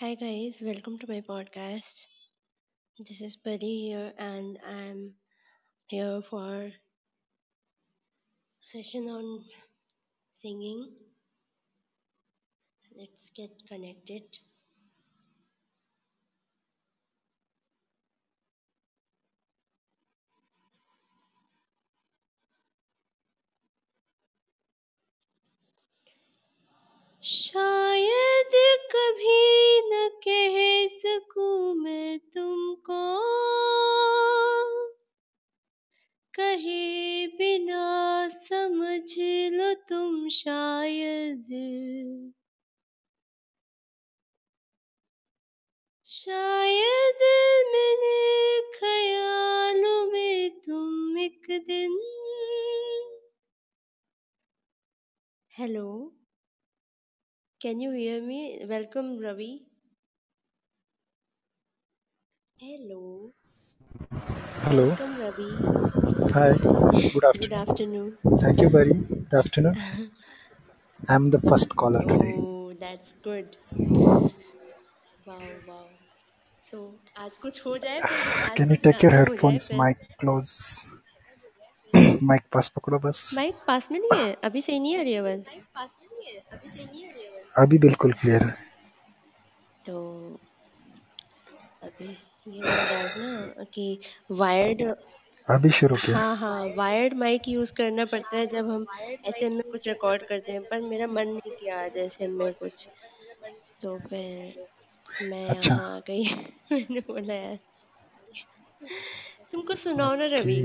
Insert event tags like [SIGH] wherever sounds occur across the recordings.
Hi guys, welcome to my podcast. This is Buddy here and I'm here for session on singing. Let's get connected. शायद कभी न कह सकूँ मैं तुमको। कहे बिना समझ लो तुम शायद। शायद मैंने ख्यालों में तुम एक दिन। Hello? Can you hear me welcome Ravi hello Hello. Welcome Ravi Hi. Good good afternoon. Afternoon Thank you, buddy. Good afternoon. [LAUGHS] I'm the first caller today. Oh, that's good. Wow, wow. So आज कुछ हो जाए फिर आज Can you कुछ take your गाना हो जाए headphones, फिर mic close? mic पास पकड़ो बस माइक पास में नहीं है अभी सही नहीं आ रही आवाज अभी बिल्कुल क्लियर है। तो अभी ये डाउट ना कि वायर्ड अभी शुरू किया। हाँ हाँ वायर्ड माइक यूज़ करना पड़ता है जब हम ऐसे में कुछ रिकॉर्ड करते हैं पर मेरा मन नहीं किया आज ऐसे में कुछ। तो फिर मैं अच्छा। यहाँ आ गई [LAUGHS] मैंने बोला यार तुमको सुनाओ ना रवि।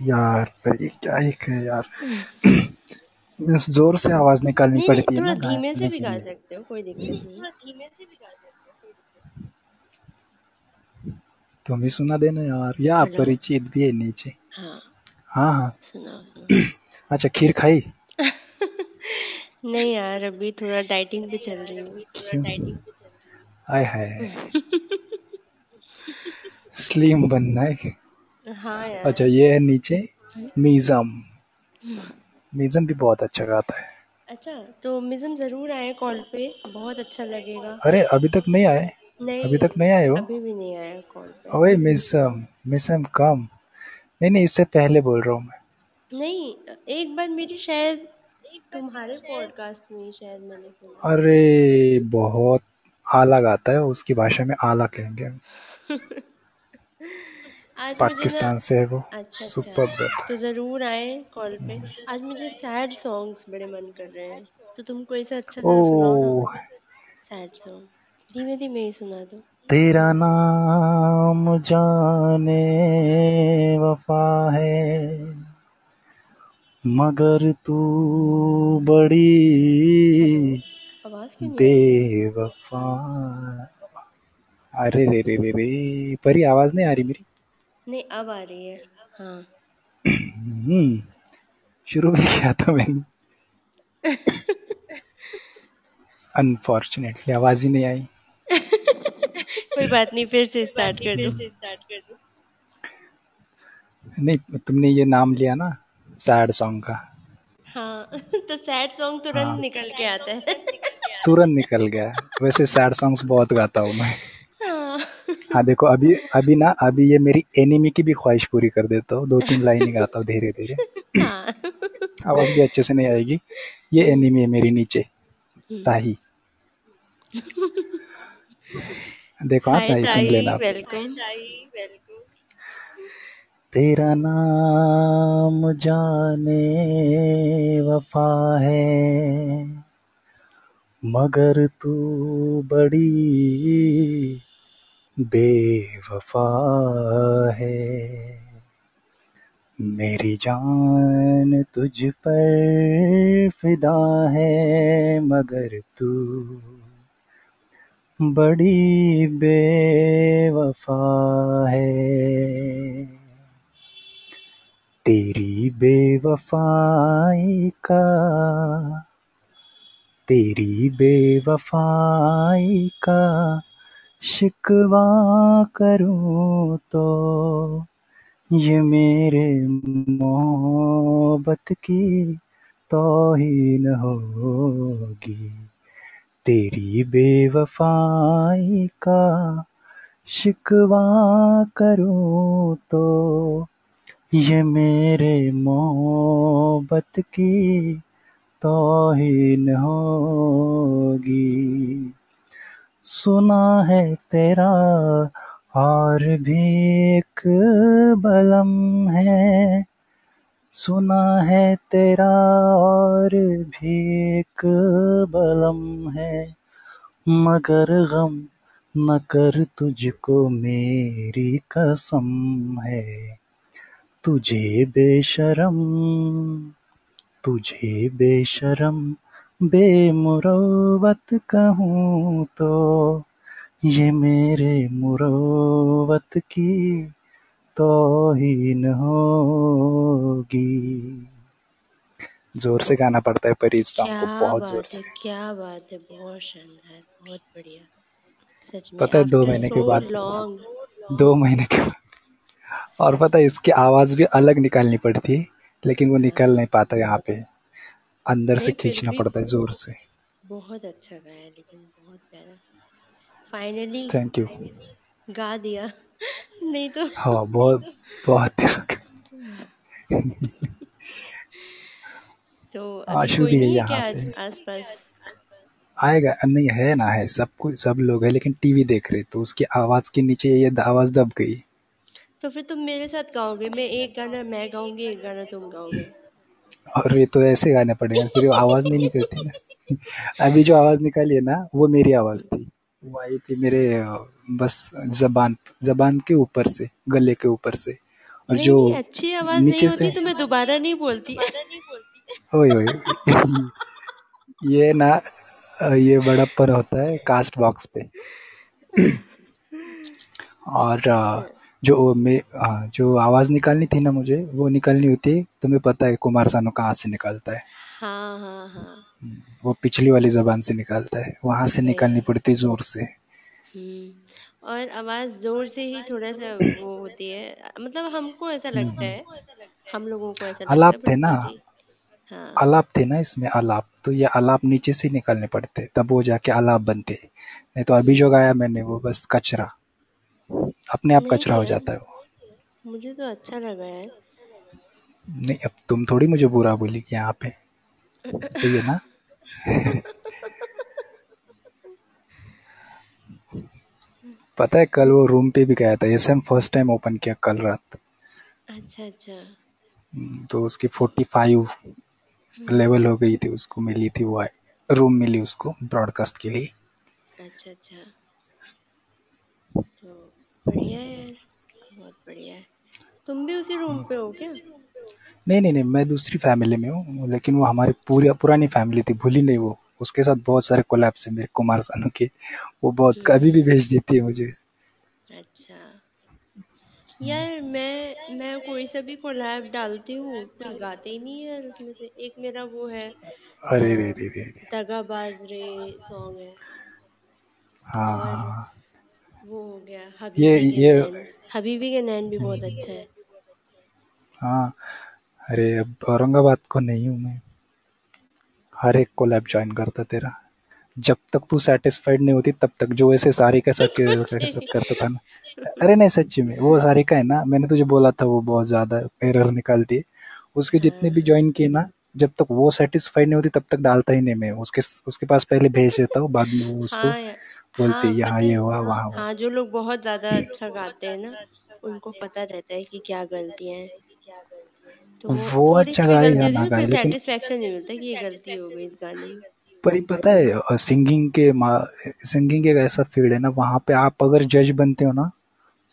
यार पर ये क्या एक है यार। [CLEARS THROAT] [CLEARS THROAT] मीन्स ज़ोर से आवाज़ निकालनी पड़ती है थोड़ा ना धीमे से भी गा सकते हो कोई दिक्कत नहीं धीमे से भी गा सकते हो तुम भी सुना देना यार या परिचित भी है नीचे। हाँ। हाँ हाँ। सुनाओ सुनाओ। [CLEARS THROAT] अच्छा खीर खाई? [LAUGHS] नहीं यार अभी थोड़ा डाइटिंग पे चल रही हूँ। क्यों? आय हाय। स्लिम बनना है। [LAUGHS] हाँ यार। अच्छा ये है नीचे। मीजम मीजम भी बहुत अच्छा गाता है। अच्छा तो मिजम ज़रूर आए कॉल पे बहुत अच्छा लगेगा। अरे अभी तक नहीं आए? नहीं अभी तक नहीं आए हो? अभी भी नहीं आया कॉल पे। ओए मिसम मिसम कम नहीं नहीं इससे पहले बोल रहा हूँ मैं। नहीं एक बार मेरी शायद तुम्हारे पॉडकास्ट में ही शायद मैंने सुना। अरे बहुत आला गाता है उसकी भाषा में आला कहेंगे हम। [LAUGHS] पाकिस्तान से है वो। अच्छा सुपर अच्छा गाता तो ज़रूर आए कॉल पे। आज मुझे सैड सॉन्ग्स बड़े मन कर रहे हैं। तो तुम कोई सा अच्छा सा सैड सॉन्ग। धीमे धीमे ही सुना दो। तेरा नाम जाने वफा है मगर तू बड़ी बेवफा। अरे रे रे रे रे परी आवाज़ नहीं आ रही मेरी? नहीं अब आ रही है। हाँ। हम्म, शुरू भी किया था मैंने। अनफॉर्चुनेटली आवाज़ ही नहीं आई। कोई बात नहीं फिर से स्टार्ट कर दो। नहीं तुमने ये नाम लिया ना सैड सॉन्ग का। हाँ तो सैड सॉन्ग तुरंत हाँ। निकल के आता है। तुरंत निकल गया। वैसे सैड सॉन्ग्स बहुत गाता हूँ मैं। हाँ देखो अभी अभी ना अभी ये मेरी एनिमी की भी ख्वाहिश पूरी कर देता हूँ। दो तीन लाइन ही गाता हूँ धीरे धीरे। हाँ। आवाज़ भी अच्छे से नहीं आएगी। ये एनिमी है मेरी नीचे। हम्म। ताही। देखो हाँ ताही सुन लेना आप। वेलकम तेरा नाम जाने वफा है मगर तू बड़ी बेवफा है। मेरी जान तुझ पर फिदा है, मगर तू बड़ी बेवफा है। तेरी बेवफाई का, तेरी बेवफाई का शिकवा करूँ तो ये मेरे मोहब्बत की तौहीन होगी। तेरी बेवफाई का शिकवा करूँ तो ये मेरे मोहब्बत की तौहीन होगी। सुना है तेरा, और भी एक बलम है। सुना है तेरा, और भी एक बलम है। मगर गम न कर तुझको मेरी कसम है। तुझे बेशरम तुझे बेशरम बेमुरवत कहूँ तो ये मेरे मुरवत की तौहीन होगी। ज़ोर से गाना पड़ता है पर सॉन्ग को बहुत ज़ोर से। क्या बात है बहुत शानदार बहुत बढ़िया। सच में पता है दो after महीने के बाद long दो महीने के बाद। और पता है इसकी आवाज़ भी अलग निकालनी पड़ती है लेकिन वो निकल नहीं पाता यहाँ पे। अंदर से खींचना पड़ता है ज़ोर से। बहुत अच्छा गाया लेकिन बहुत प्यारा। फाइनली थैंक यू गा दिया। [LAUGHS] नहीं तो हाँ बहुत बहुत तो आशु भी है यहाँ पे। आसपास? आएगा। नहीं है ना है। सब कुछ सब लोग है लेकिन टीवी देख रहे तो उसकी आवाज़ के नीचे ये आवाज़ दब गई। तो फिर तुम मेरे साथ गाओगे? मैं एक गाना मैं गाऊँगी एक गाना तुम गाओगे। और ये तो ऐसे गाने पड़ेगा फिर वो आवाज़ नहीं निकलती ना। अभी जो आवाज़ निकाली है ना वो मेरी आवाज़ थी। वो आई थी मेरे बस जबान जबान के ऊपर से गले के ऊपर से। और जो अच्छी आवाज़ नीचे नहीं होती से तो मैं दोबारा नहीं बोलती। ओए ओए। ये ना ये बड़प्पन होता है कास्ट बॉक्स पे और अ, जो मे जो आवाज़ निकालनी थी ना मुझे वो निकालनी होती है, तुम्हें पता है कुमार सानू कहाँ से निकालता है। हाँ हाँ हाँ। वो पिछली वाली जबान से निकालता है वहाँ से निकालनी पड़ती है ज़ोर से। हम्म और आवाज़ ज़ोर से ही थोड़ा सा वो होती है मतलब हमको ऐसा लगता है हम लोगों को ऐसा लगता है आलाप थे ना? बाकी हाँ। आलाप थे ना इसमें आलाप तो ये आलाप नीचे से निकालने पड़ते तब वो जाके आलाप बनते। नहीं तो अभी जो गाया मैंने वो बस कचरा। अपने आप नहीं कचरा हो यार जाता है वो। मुझे तो अच्छा लगा यार। नहीं अब तुम थोड़ी मुझे बुरा बोली कि यहाँ पे। सही है ना? पता है कल वो रूम पे भी गया था S M first time open किया कल रात। अच्छा अच्छा। हम्म, तो उसकी फोर्टी फाइव लेवल हो गई थी उसको मिली थी वो रूम मिली उसको ब्रॉडकास्ट के लिए। अच्छा अच्छा। तो बढ़िया है यार बहुत बढ़िया है। तुम भी उसी रूम पे हो क्या? नहीं नहीं नहीं मैं दूसरी फैमिली में हूँ लेकिन वो हमारी पूरी पुरानी फैमिली थी भूली नहीं वो। उसके साथ बहुत सारे कोलैप्स है मेरे कुमार सानू के। वो बहुत कभी भी भेज देती है मुझे। अच्छा। यार मैं मैं कोई सा भी कोलैब डालती हूँ कोई गाते ही नहीं है उसमें से। एक मेरा वो है अरे रे रे रे दगाबाज रे सॉन्ग है। हाँ हाँ हाँ। वो हो गया। ये हबीबी के ये नैन। हबीबी के नैन भी बहुत अच्छा है। हाँ। अरे अब औरंगाबाद को नहीं हूँ मैं। हर एक कोलैब ज्वाइन करता तेरा। जब तक तू सेटिस्फाइड नहीं होती तब तक जो ऐसे सारी का के साथ [LAUGHS] करता था ना। अरे नहीं सच्ची में वो सारी का है ना। मैंने तुझे बोला था वो बहुत ज़्यादा एरर निकालती है उसके जितने भी ज्वाइन किए ना जब तक वो सेटिस्फाइड नहीं होती तब तक डालता ही नहीं मैं। उसके उसके पास पहले भेज देता हूँ बाद में वो उसको हाँ बोलती हाँ है यहाँ ये है। हुआ वहाँ हुआ। हाँ जो लोग बहुत ज़्यादा अच्छा गाते हैं ना उनको पता रहता है कि क्या गलतियाँ हैं। तो वो अच्छा सी भी गाए गलती या होती है ना गाए लेकिन सेटिस्फेक्शन नहीं मिलता कि ये गलती हो गई इस गाने में। पर ये पता है सिंगिंग के सिंगिंग एक ऐसा फ़ील्ड है ना वहाँ पे आप अगर जज बनते हो ना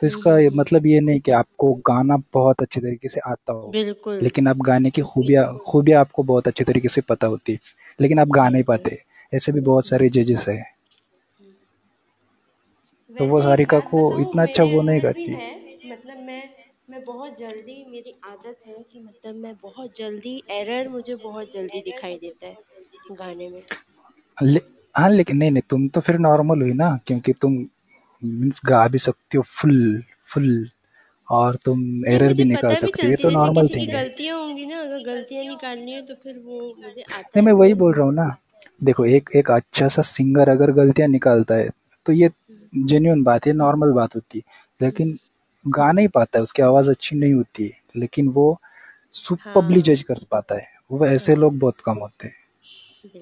तो इसका ये मतलब ये नहीं कि आपको गाना बहुत अच्छे तरीके से आता हो। बिल्कुल। लेकिन आप गाने की खूबियाँ खूबियाँ आपको बहुत अच्छे तरीके से पता होती है लेकिन आप गा नहीं पाते। ऐसे भी बहुत सारे जजेस है। तो वो सारिका को बताऊँ इतना अच्छा वो नहीं करती। मतलब मैं मैं बहुत जल्दी मेरी आदत है कि मतलब मैं बहुत जल्दी एरर मुझे बहुत जल्दी दिखाई देता है गाने में। ले, हाँ लेकिन नहीं नहीं तुम तो फिर नॉर्मल हुई ना क्योंकि तुम मीन्स गा भी सकती हो फुल फुल और तुम एरर भी निकाल सकती हो तो नॉर्मल थिंग है। गलतियाँ होंगी ना अगर गलतियाँ निकालनी है तो फिर वो मुझे आता नहीं मैं वही बोल रहा हूँ ना देखो एक एक अच्छा सा सिंगर अगर गलतियाँ निकालता है तो ये जेन्यून बात है नॉर्मल बात होती है। लेकिन गा नहीं पाता है उसकी आवाज़ अच्छी नहीं होती है। लेकिन वो सुपरबली हाँ। जज कर पाता है। वो ऐसे हाँ। लोग बहुत कम होते हैं। तो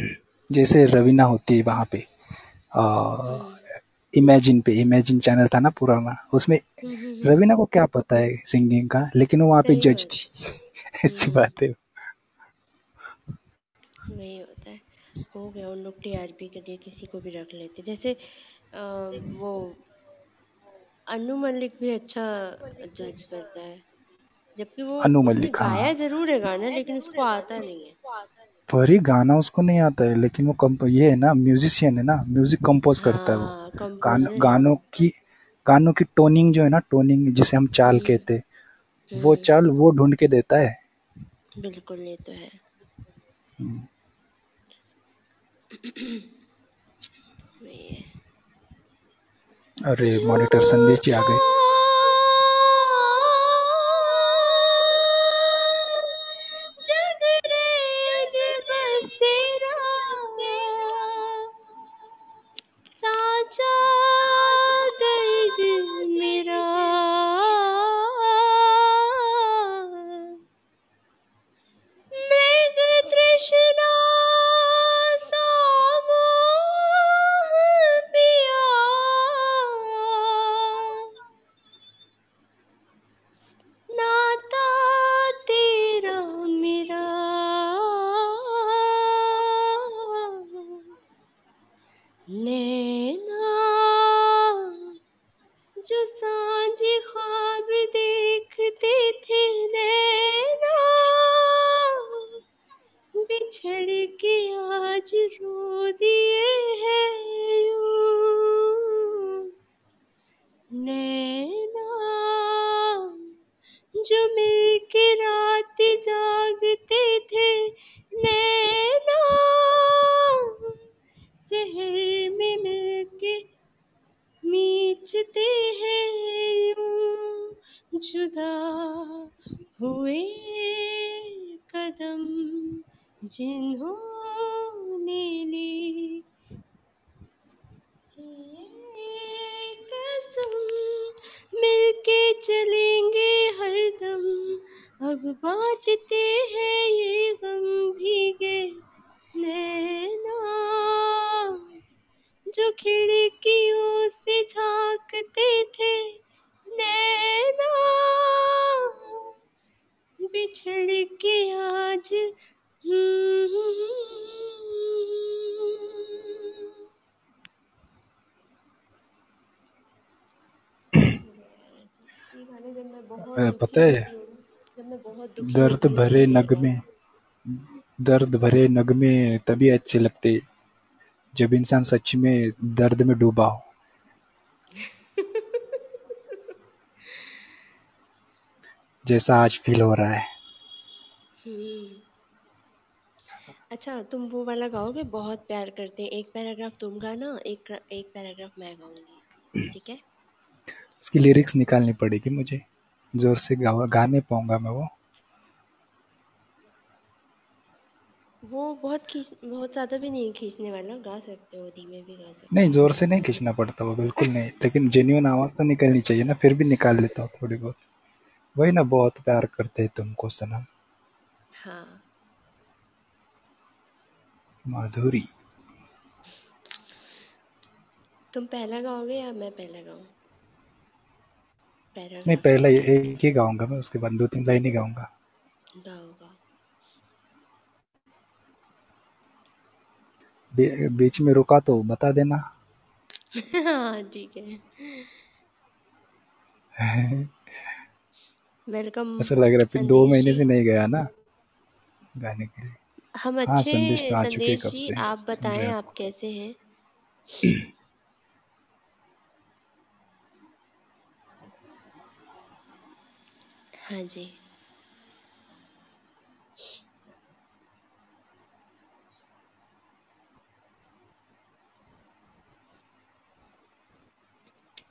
है। जैसे रवीना होती है वहाँ पे हम्म। इमेजिन पे इमेजिन चैनल था ना पुराना उसमें हम्म हम्म, हम्म, रवीना को क्या पता है सिंगिंग का लेकिन वो वहाँ पे जज थी। [LAUGHS] ऐसी हम्म बात है। है गया उन लोग टीआरपी के लिए किसी को भी रख लेते। जैसे अ, वो अनु मलिक भी अच्छा जज करता है। जबकि वो अनु उसने मल्लिक हाँ। गाया ज़रूर है गाना लेकिन उसको आता नहीं है। पर गाना उसको नहीं आता है लेकिन वो कंप ये है ना म्यूजिशियन है ना म्यूज़िक कंपोज करता है वो। हाँ गान, गानों की गानों की टोनिंग जो है ना टोनिंग जिसे हम चाल कहते वो हम्म। चाल वो ढूंढ के देता है। बिल्कुल ये तो है। हम्म, है अरे मॉनिटर संदेश जी आ गए में मिलके मीचते हैं यूँ जुदा हुए कदम जिन्होंने ली कसम मिलके चलेंगे हरदम अब बांटते हैं ये गम भीगे नैना जो खिड़कियों से झांकते थे बिछड़ के आज पता है, दर्द भरे नगमे, दर्द भरे नगमे तभी अच्छे लगते। जब इंसान सच में दर्द में डूबा हो। [LAUGHS] जैसा आज फील हो रहा है। हम्म। अच्छा तुम वो वाला गाओगे बहुत प्यार करते हैं। एक पैराग्राफ तुम गाना एक एक पैराग्राफ मैं गाऊँगी ठीक है? [CLEARS THROAT] उसकी लिरिक्स निकालनी पड़ेगी मुझे। ज़ोर से गा गा नहीं पाऊँगा मैं वो। वो बहुत खींच बहुत ज़्यादा भी नहीं खींचने वाला गा सकते हो धीमे भी गा सकते नहीं ज़ोर से नहीं खींचना पड़ता वो बिल्कुल नहीं। लेकिन जेन्यून आवाज़ तो निकलनी चाहिए ना फिर भी निकाल लेता हूँ थोड़ी बहुत। वही ना बहुत प्यार करते हैं तुमको सनम। हाँ। माधुरी। तुम पहला गाओगे या मैं पहला गाऊं? नहीं पहला एक ही गाऊँगा मैं उसके बाद दो तीन लाइन ही गाऊँगा। गाओ गाओ। बी- बीच में रुका तो बता देना। हाँ ठीक है। वेलकम ऐसा लग रहा है फिर दो संदेश महीने जी। से नहीं गया ना गाने के लिए। हम हाँ अच्छे संदेश तो आ चुके संदेश कब जी से आप सुन रहे बताएँ हैं आप कैसे हैं? [CLEARS THROAT] हाँ जी।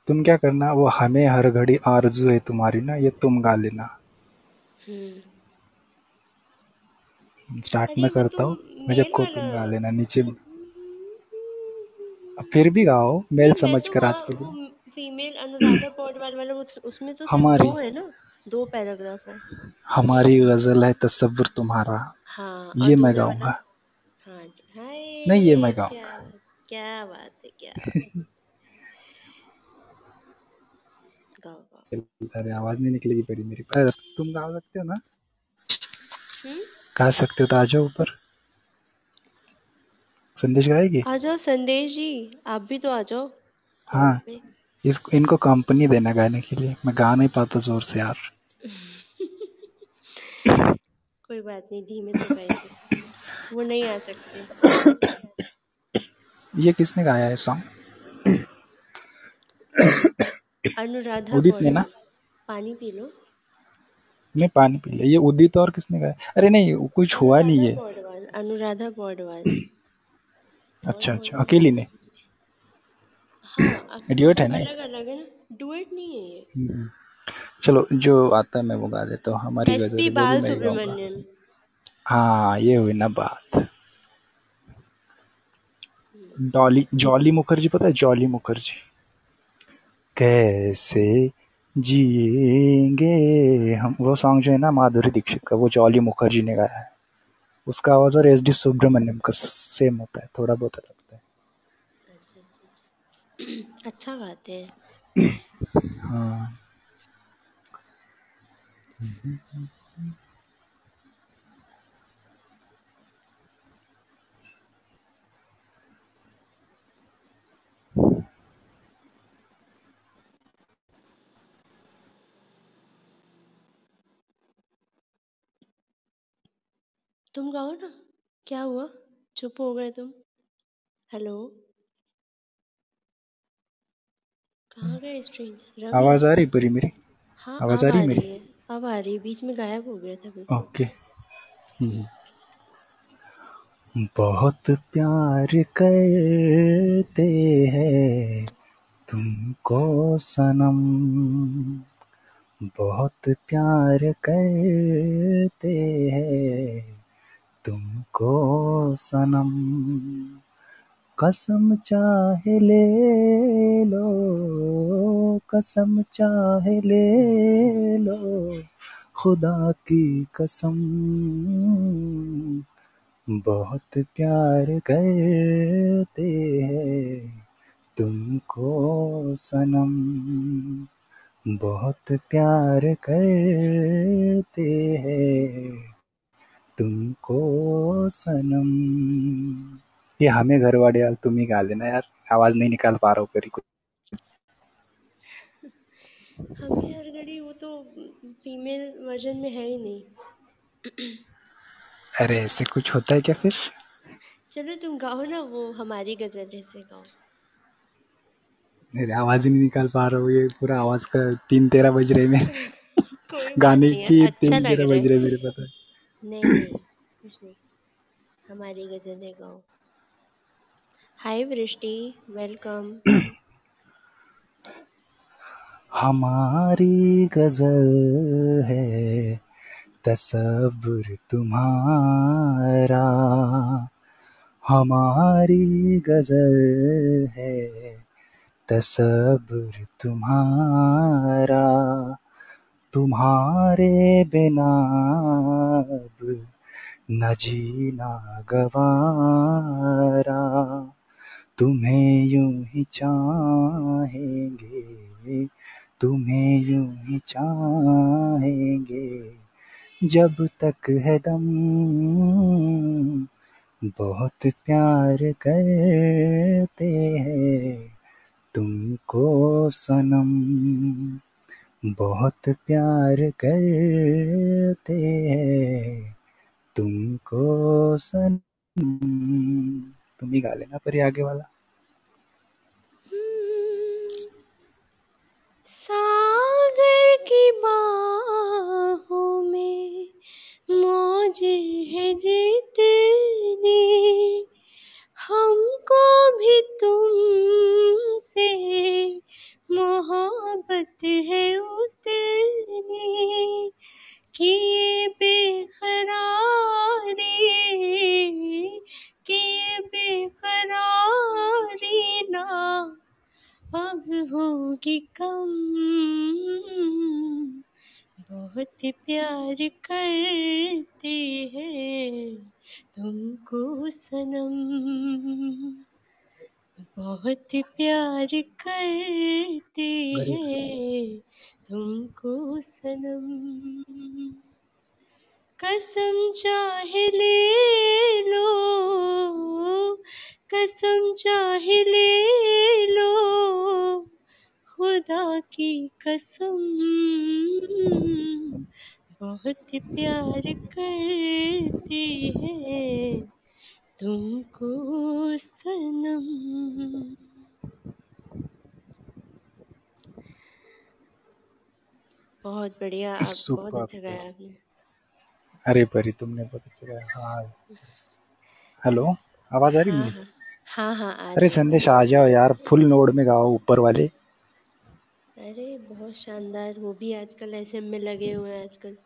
तुम क्या करना? वो हमें हर घड़ी आरज़ू है तुम्हारी ना ये तुम गा लेना। हम्म। स्टार्ट अरे में वो करता तो हूँ मैं जब मेल को तुम गा लेना नीचे। फिर भी गाओ मेल नहीं समझ तो कर आज वहाँ के फीमेल अनुराधा पौडवाल वाला वो उसमें तो सिर्फ़ हमारी। दो है ना? दो पैराग्राफ है। हमारी गज़ल है तस्वुर तुम्हारा। हाँ और ये मैं दूसरा वाला। गाऊँगा हाँ हाय नहीं ये मैं क्या गाऊँगा। क्या बात है क्या बात है [LAUGHS] गाओ गाओ अरे आवाज़ नहीं निकलेगी परी मेरी अरे, तुम गा सकते हो ना? हम्म? गा सकते हो तो आ जाओ ऊपर। संदेश गाएगी? आ जाओ संदेश जी आप भी तो आ जाओ। हाँ इस इनको कंपनी देना गाने के लिए। मैं गा नहीं पाता ज़ोर से यार। कोई बात नहीं धीमे से गाएँगे। वो नहीं आ सकते। ये किसने गाया है सॉन्ग अनुराधा उदित ने ना? पानी पी लो। नहीं पानी पी लिया। ये उदित और किसने गाया? अरे नहीं कुछ हुआ नहीं है अनुराधा पौडवाल [CLEARS THROAT] अच्छा अच्छा अकेली ने? हाँ Duet है ना अलग है ना। डुएट नहीं है ये। [CLEARS THROAT] चलो जो आता है मैं वो गा देता हूँ हमारी गज़ल बाल भी मैं ही सुब्रमण्यम हाँ ये हुई ना बात। डॉली जॉली मुखर्जी पता है? जॉली मुखर्जी। कैसे जिएँगे हम? वो सॉन्ग जो है ना माधुरी दीक्षित का वो जॉली मुखर्जी ने गाया है। उसका आवाज़ और एस डी सुब्रमण्यम का सेम होता है थोड़ा बहुत लगता है। अच्छा बात गाते हैं। हाँ। तुम गाओ ना। क्या हुआ? चुप हो गए तुम। हेलो कहाँ गए स्ट्रेंजर आवाज़ आ रही परी मेरी? हाँ आवाज़ आ रही मेरी? है। अब आ रही बीच में गायब हो गया था बिल्कुल ओके। हम्म। बहुत प्यार करते हैं तुमको सनम। बहुत प्यार करते हैं तुमको सनम। कसम चाहे ले लो, कसम चाहे ले लो। खुदा की कसम, बहुत प्यार करते हैं तुमको सनम। बहुत प्यार करते हैं। तुमको सनम। ये हमें घर वाले यार तुम ही गा लेना यार। आवाज़ नहीं निकाल पा रहा हूँ करी कुछ। हमें हर घड़ी वो तो फीमेल वर्जन में है ही नहीं। अरे ऐसे कुछ होता है क्या फिर? चलो तुम गाओ ना वो हमारी गज़ल ऐसे गाओ। मेरी आवाज़ ही नहीं निकाल पा रहा हूँ ये पूरा आवाज़ का तीन तेरह बज रहे मेरे। [LAUGHS] गाने की अच्छा तीन तेरह बज रहे मेरे पता है। नहीं नहीं, कुछ नहीं। हमारी गजलें गाओ हाय वृष्टि। वेलकम [COUGHS] हमारी गज़ल है तसब्बुर तुम्हारा। हमारी गज़ल है तसब्बुर तुम्हारा। तुम्हारे बिना अब न जीना गवारा। तुम्हें यूँ ही चाहेंगे, तुम्हें यूँ ही चाहेंगे, जब तक है दम बहुत प्यार करते हैं तुमको सनम। बहुत प्यार करते हैं तुमको सनम तुम ही गा लेना पर आगे वाला। सागर की बाहों में मौज है जितनी। हमको भी तुमसे मोहब्बत है उतनी कि ये बेखरारी कि ये बेखरारी ना। अब होगी कम, बहुत प्यार करती है तुमको सनम। बहुत प्यार करती है तुमको सनम। कसम चाहे ले लो कसम चाहे ले लो खुदा की कसम। बहुत प्यार करती है तुमको सनम। बहुत बढ़िया आप बहुत अच्छा गाया आपने। अरे परी तुमने बहुत अच्छा गाया। हाँ। हेलो आवाज़ आ रही हाँ मेरी? हाँ। हाँ हाँ अरे संदेश आ जाओ यार फुल नोड में गाओ ऊपर वाले। अरे बहुत शानदार वो भी आजकल ऐसे में लगे हुए हैं आजकल।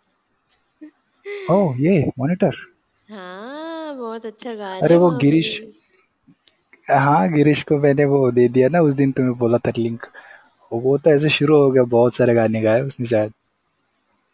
ओह ये मॉनिटर? हाँ बहुत अच्छा गाना अरे हैं वो वहाँ पे गिरीश हाँ गिरीश को मैंने वो दे दिया ना उस दिन तुम्हें बोला था लिंक। वो तो ऐसे शुरू हो गया बहुत सारे गाने गाए उसने शायद।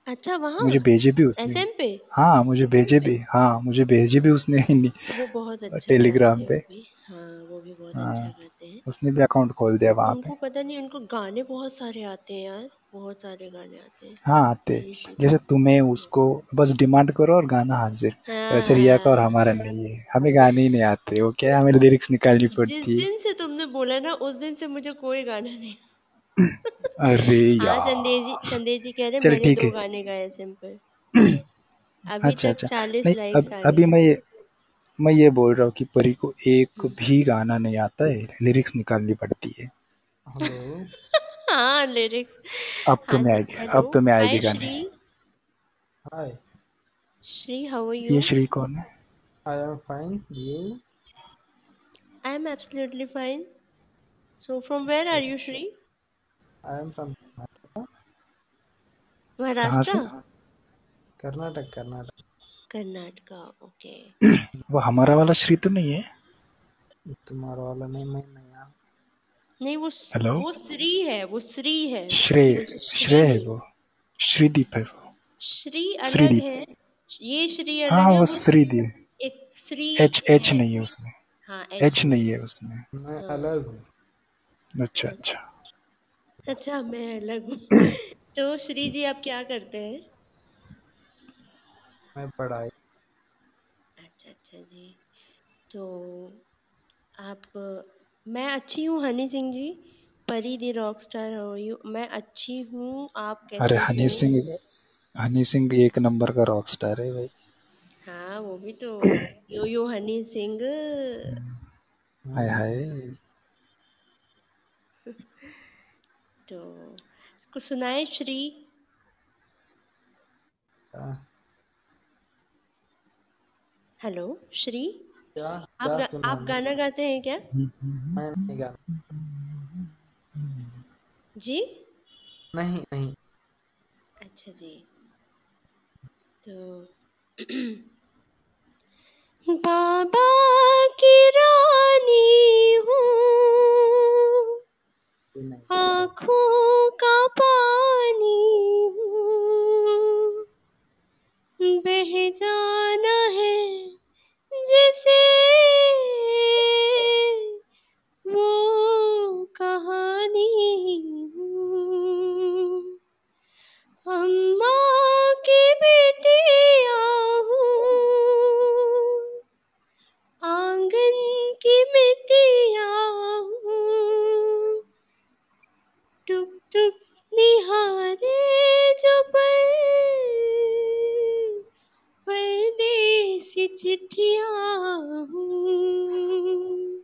अच्छा वहाँ? मुझे भेजे भी उसने। एसएम पे? हाँ मुझे भेजे भी हाँ मुझे भेजे भी उसने वो बहुत अच्छा टेलीग्राम पे हैं वो हाँ। भी बहुत हाँ अच्छा गाते हैं। उसने भी अकाउंट खोल दिया वहाँ पे। उनको पता नहीं उनको गाने बहुत सारे आते हैं यार बहुत सारे गाने आते हैं। हाँ आते जैसे तुम्हें उसको बस डिमांड करो और गाना हाजिर। हाँ वैसे रिया का और हाँ। हमारा नहीं है। हमें गाने ही नहीं आते वो क्या? हमें लिरिक्स निकालनी पड़ती। है जिस दिन से तुमने बोला ना उस दिन से मुझे कोई गाना नहीं। अरे [LAUGHS] हाँ यार। संदेश जी संदेश जी कह रहे चल मैंने ठीक दो है। गाने गाए पर [CLEARS THROAT] अभी अच्छा तक अच्छा। चालीस नहीं लाइक्स अब अभी मैं मैं ये बोल रहा हूँ कि परी को एक। भी गाना नहीं आता है लिरिक्स निकालनी पड़ती है। [LAUGHS] हाँ लिरिक्स अब हाँ तुम्हें आएगी अब तुम्हें हाय आएगी गाने हाय श्री हाउ आर ये श्री कौन है? I am fine you I am absolutely fine so from where are you Shri I am from Maharashtra Karnataka Karnataka Karnataka okay. [CLEARS THROAT] वो हमारा वाला श्री तो नहीं है? तुम्हारा वाला नहीं मैं नहीं हाँ नहीं वो हेलो वो श्री है वो श्री है। श्रेय श्री श्रेय है वो। श्रीदीप है वो। श्री अलग श्रीदीप। है। ये श्री अलग हाँ है वो श्रीदीप। एक श्री एच एच नहीं है उसमें। हाँ एच एच नहीं है उसमें। मैं हाँ। अलग हूँ। अच्छा अच्छा। अच्छा मैं अलग हूँ। [CLEARS THROAT] तो श्री जी आप क्या करते हैं? मैं पढ़ाई। अच्छा अच्छा जी। तो आप मैं अच्छी हूँ हनी सिंह जी? परी दी रॉक स्टार हो यू मैं अच्छी हूँ आप कैसे अरे हनी सिंह हनी सिंह एक नंबर का रॉक स्टार है भाई। हाँ वो भी तो [CLEARS THROAT] यो यो हनी सिंह। हाय हाँ हाय। तो कुछ सुनाए श्री। क्या हेलो श्री? क्या? आप गा, आप गाना गाते हैं क्या? मैं नहीं गाना जी? नहीं नहीं। अच्छा जी। तो [CLEARS THROAT] बाबा की रानी हूँ। आँखों का पानी बह जाना है जिसे परदेसी चिट्ठियाँ हूँ।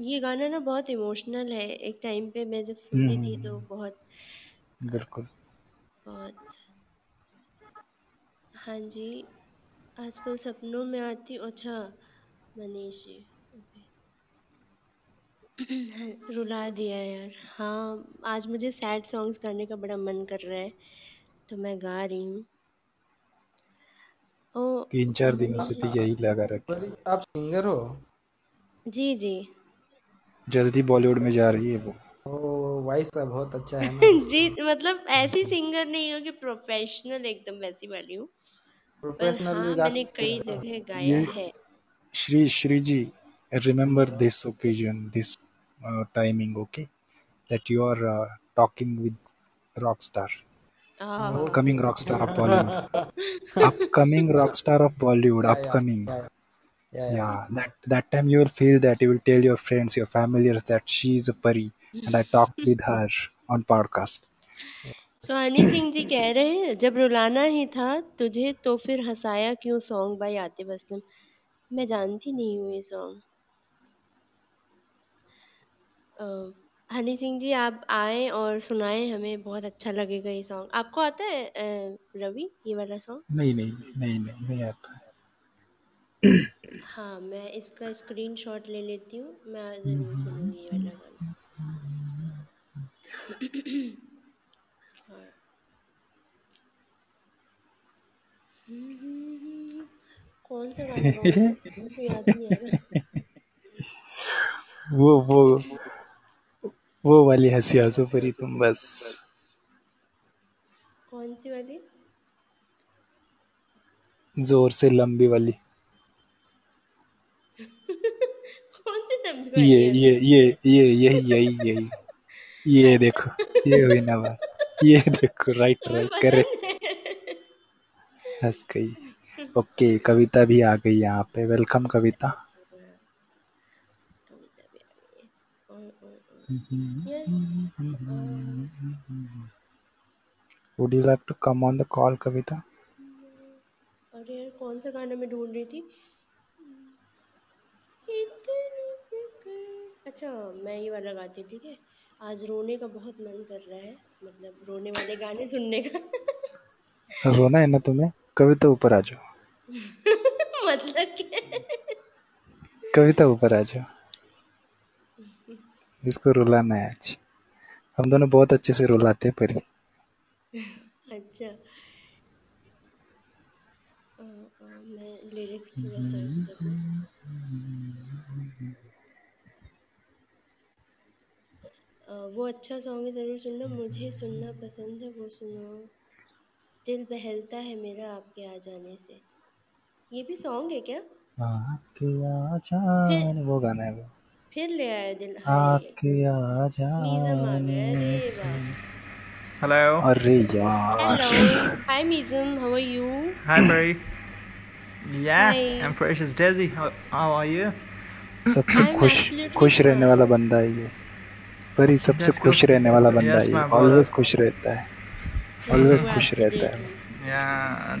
ये गाना ना बहुत इमोशनल है। एक टाइम पे मैं जब सुनती थी तो हम्म, बहुत बिल्कुल। बहुत हाँ जी आजकल सपनों में आती अच्छा मनीष जी [CLEARS THROAT] रुला दिया यार। हाँ आज मुझे सैड सॉन्ग्स गाने का बड़ा मन कर रहा है। तो मैं गा रही हूँ। ओ तीन चार दिनों से तो यही लगा रखे परी आप सिंगर हो? जी जी। जल्दी बॉलीवुड में जा रही है वो। ओ वॉइस का बहुत अच्छा है [LAUGHS] ना। जी मतलब ऐसी सिंगर नहीं हो कि प्रोफेशनल एकदम वैसी वाली हूँ। प्रोफेशनल भी हाँ गा मैंने कई जगह गाया ये है। Shriji, remember this occasion, this uh, timing, okay? That you are uh, talking with rock star, ah upcoming rock star of Bollywood, upcoming rock star of Bollywood, yeah upcoming. yeah yeah yeah that that time you will feel that you will tell your friends, your familiars that she is a pari, and I talked with her on podcast. सो हनी सिंह जी कह रहे हैं जब रुलाना ही था तुझे तो फिर हंसाया क्यों song by Atif Aslam मैं जानती नहीं हूँ ये सॉन्ग अ, हनी सिंह जी आप आएँ और सुनाएँ हमें बहुत अच्छा लगेगा ये सॉन्ग। आपको आता है अ, रवि ये वाला सॉन्ग? नहीं नहीं नहीं नहीं नहीं आता हाँ, मैं इसका स्क्रीनशॉट ले लेती हूँ। मैं ज़रूर सुनूँगी ये वाला गाना। हाँ। कौन सा गाना गाऊँ मैं? याद नहीं आ रहा। [LAUGHS] वो वो वो वाली हँसी आँसू परी तुम बस। कौन सी वाली? ज़ोर से लंबी वाली। [LAUGHS] कौन सी लंबी वाली ये ये ये ये यही यही यही। ये [LAUGHS] देखो ये हुई ना बात। ये देखो राइट राइट करेक्ट हंस गई। ओके कविता भी आ गई यहाँ पे। वेलकम कविता भी आ गई है। और और यार अ, would you like to come on the call Kavita अरे यार कौन सा गाना मैं ढूंढ रही थी? अच्छा मैं ये वाला गाती हूँ ठीक है? आज रोने का बहुत मन कर रहा है मतलब रोने वाले गाने सुनने का। रोना है ना तुम्हें? कविता ऊपर आ जाओ। [LAUGHS] मतलब क्या? कविता ऊपर आ जाओ। इसको रुलाना है आज। हम दोनों बहुत अच्छे से रुलाते हैं परी। अच्छा। अ, अ, मैं लिरिक्स थोड़ा सर्च कर लूँ वो अच्छा सॉन्ग है ज़रूर सुनना। मुझे सुनना पसंद है वो सुनो। दिल बहलता है मेरा आपके आ जाने से। ये भी सॉन्ग है क्या? आपके आ जाने वो गाना है वो। फिर ले आए दिल आके आ जाने से। हेलो अरे यार। हाय मिजम हाउ आर यू हाय मरी yeah I am fresh as daisy how are you सबसे खुश खुश रहने वाला बंदा है ये। परी सबसे खुश रहने वाला बंदा है ऑलवेज खुश रहता है। ऑलवेज खुश रहता है। Yeah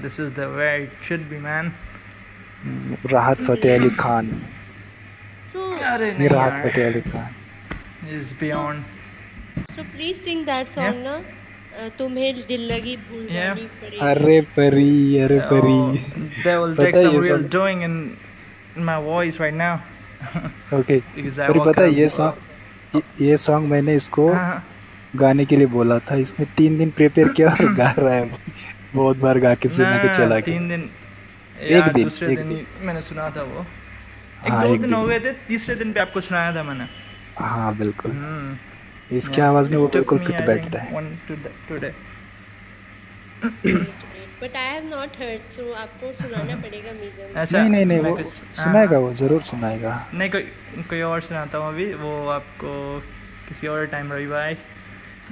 this is the way it should be man Rahat Fateh Ali Khan. So Fateh Ali Khan is beyond. so please sing that song ना। अ, तुम्हें दिल लगी भूल Yeah. जानी पड़ेगी। अरे परी अरे Oh, परी। they will पता take है some ये real song doing in my voice right now. [LAUGHS] Okay Pari पता है ये सॉन्ग ये- सॉन्ग मैंने इसको हाँ, गाने के लिए बोला था। इसने तीन दिन प्रिपेयर किया और [LAUGHS] गा रहा है। बहुत बार गा के सुना के ना, चला तीन गया दिन एक दिन, दूसरे एक दिन दिन। मैंने सुना था वो। एक हाँ, दो एक दिन दिन। हो गए थे तीसरे दिन पे आपको सुनाया था मैंने। हाँ बिल्कुल। हम्म। इसकी आवाज़ में वो बिल्कुल फिट बैठता है. But I have not heard so आपको सुनाना पड़ेगा मीज़म अच्छा नहीं नहीं नहीं वो हाँ, सुनाएगा। वो ज़रूर सुनाएगा। नहीं कोई कोई और सुनाता हूँ अभी वो आपको किसी और टाइम रही भाई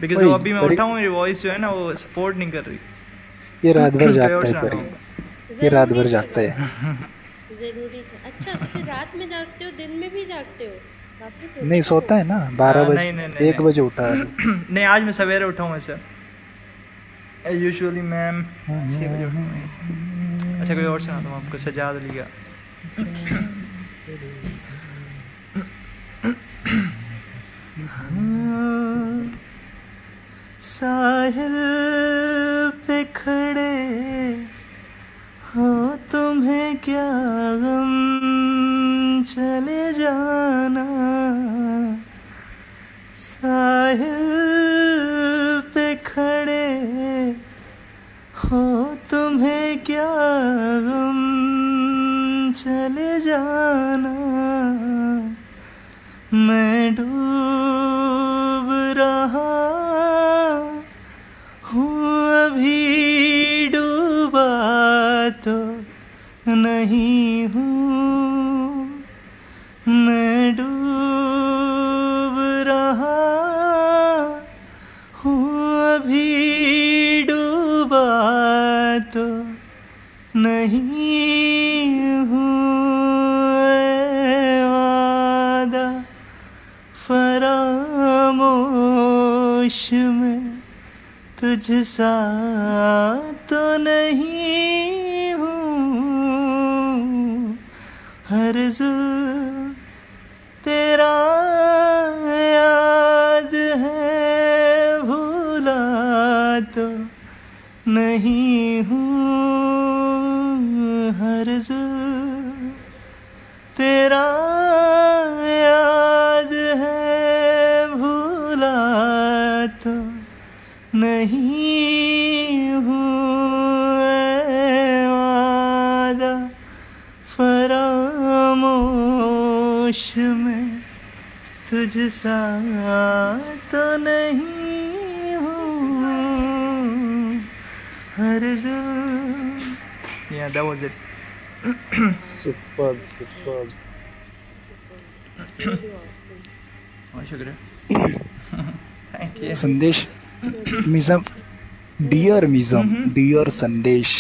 बिकॉज़ वो अभी मैं उठा हूँ मेरी वॉइस जो है ना वो सपोर्ट नहीं कर रही। ये रात भर [LAUGHS] जागता है परी ये रात भर जागता है? [LAUGHS] ज़रूरी था। अच्छा तो फिर रात में जागते हो दिन में भी जागते हो? वापस सोते नहीं सोता है ना बारह हाँ, बजे नहीं, नहीं, नहीं, एक बजे उठा है। [CLEARS THROAT] नहीं। आज मैं सवेरे उठा हूँ वैसे यूजुअली मैम छः बजे उठता हूँ। अच्छा कोई और सुनाता हूँ आपको सजाद अली का साहिल पे खड़े हो तुम्हें क्या गम? चले जाना। साहिल पे खड़े हो तुम्हें क्या गम? चले जाना। मैं डूब नहीं हूँ। मैं डूब रहा हूँ, अभी डूबा तो नहीं हूँ वादा फरामोश में तुझ सा तो नहीं हर जुल्म तेरा that was it. Super super Really awesome. बहुत शुक्रिया थैंक यू संदेश मिजम डियर मिजम डियर संदेश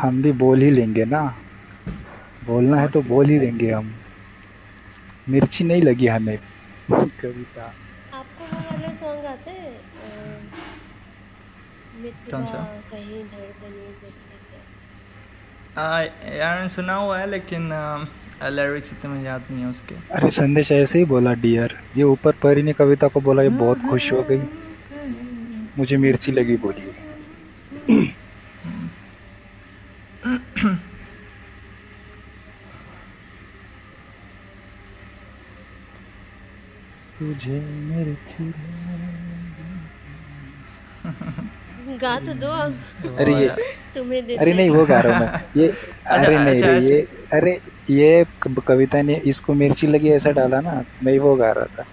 हम भी बोल ही लेंगे ना। बोलना है तो बोल ही लेंगे हम। मिर्ची नहीं लगी हमें। कविता। सॉन्ग आता है कौन सा? कहीं धड़कने आ, यार सुना हुआ है लेकिन लिरिक्स इतने मुझे याद नहीं है उसके। अरे संदेश ऐसे ही बोला डियर ये ऊपर परी ने कविता को बोला ये बहुत खुश हो गई। मुझे मिर्ची लगी बोली। [CLEARS THROAT] तुझे मिर्ची गा तो दो अब। अरे ये तुम्हें दे अरे नहीं वो गा रहा हूँ मैं। ये [LAUGHS] अरे नहीं अच्छा, ये। अरे ये कविता ने इसको मिर्ची लगी ऐसा डाला ना मैं वो गा रहा था।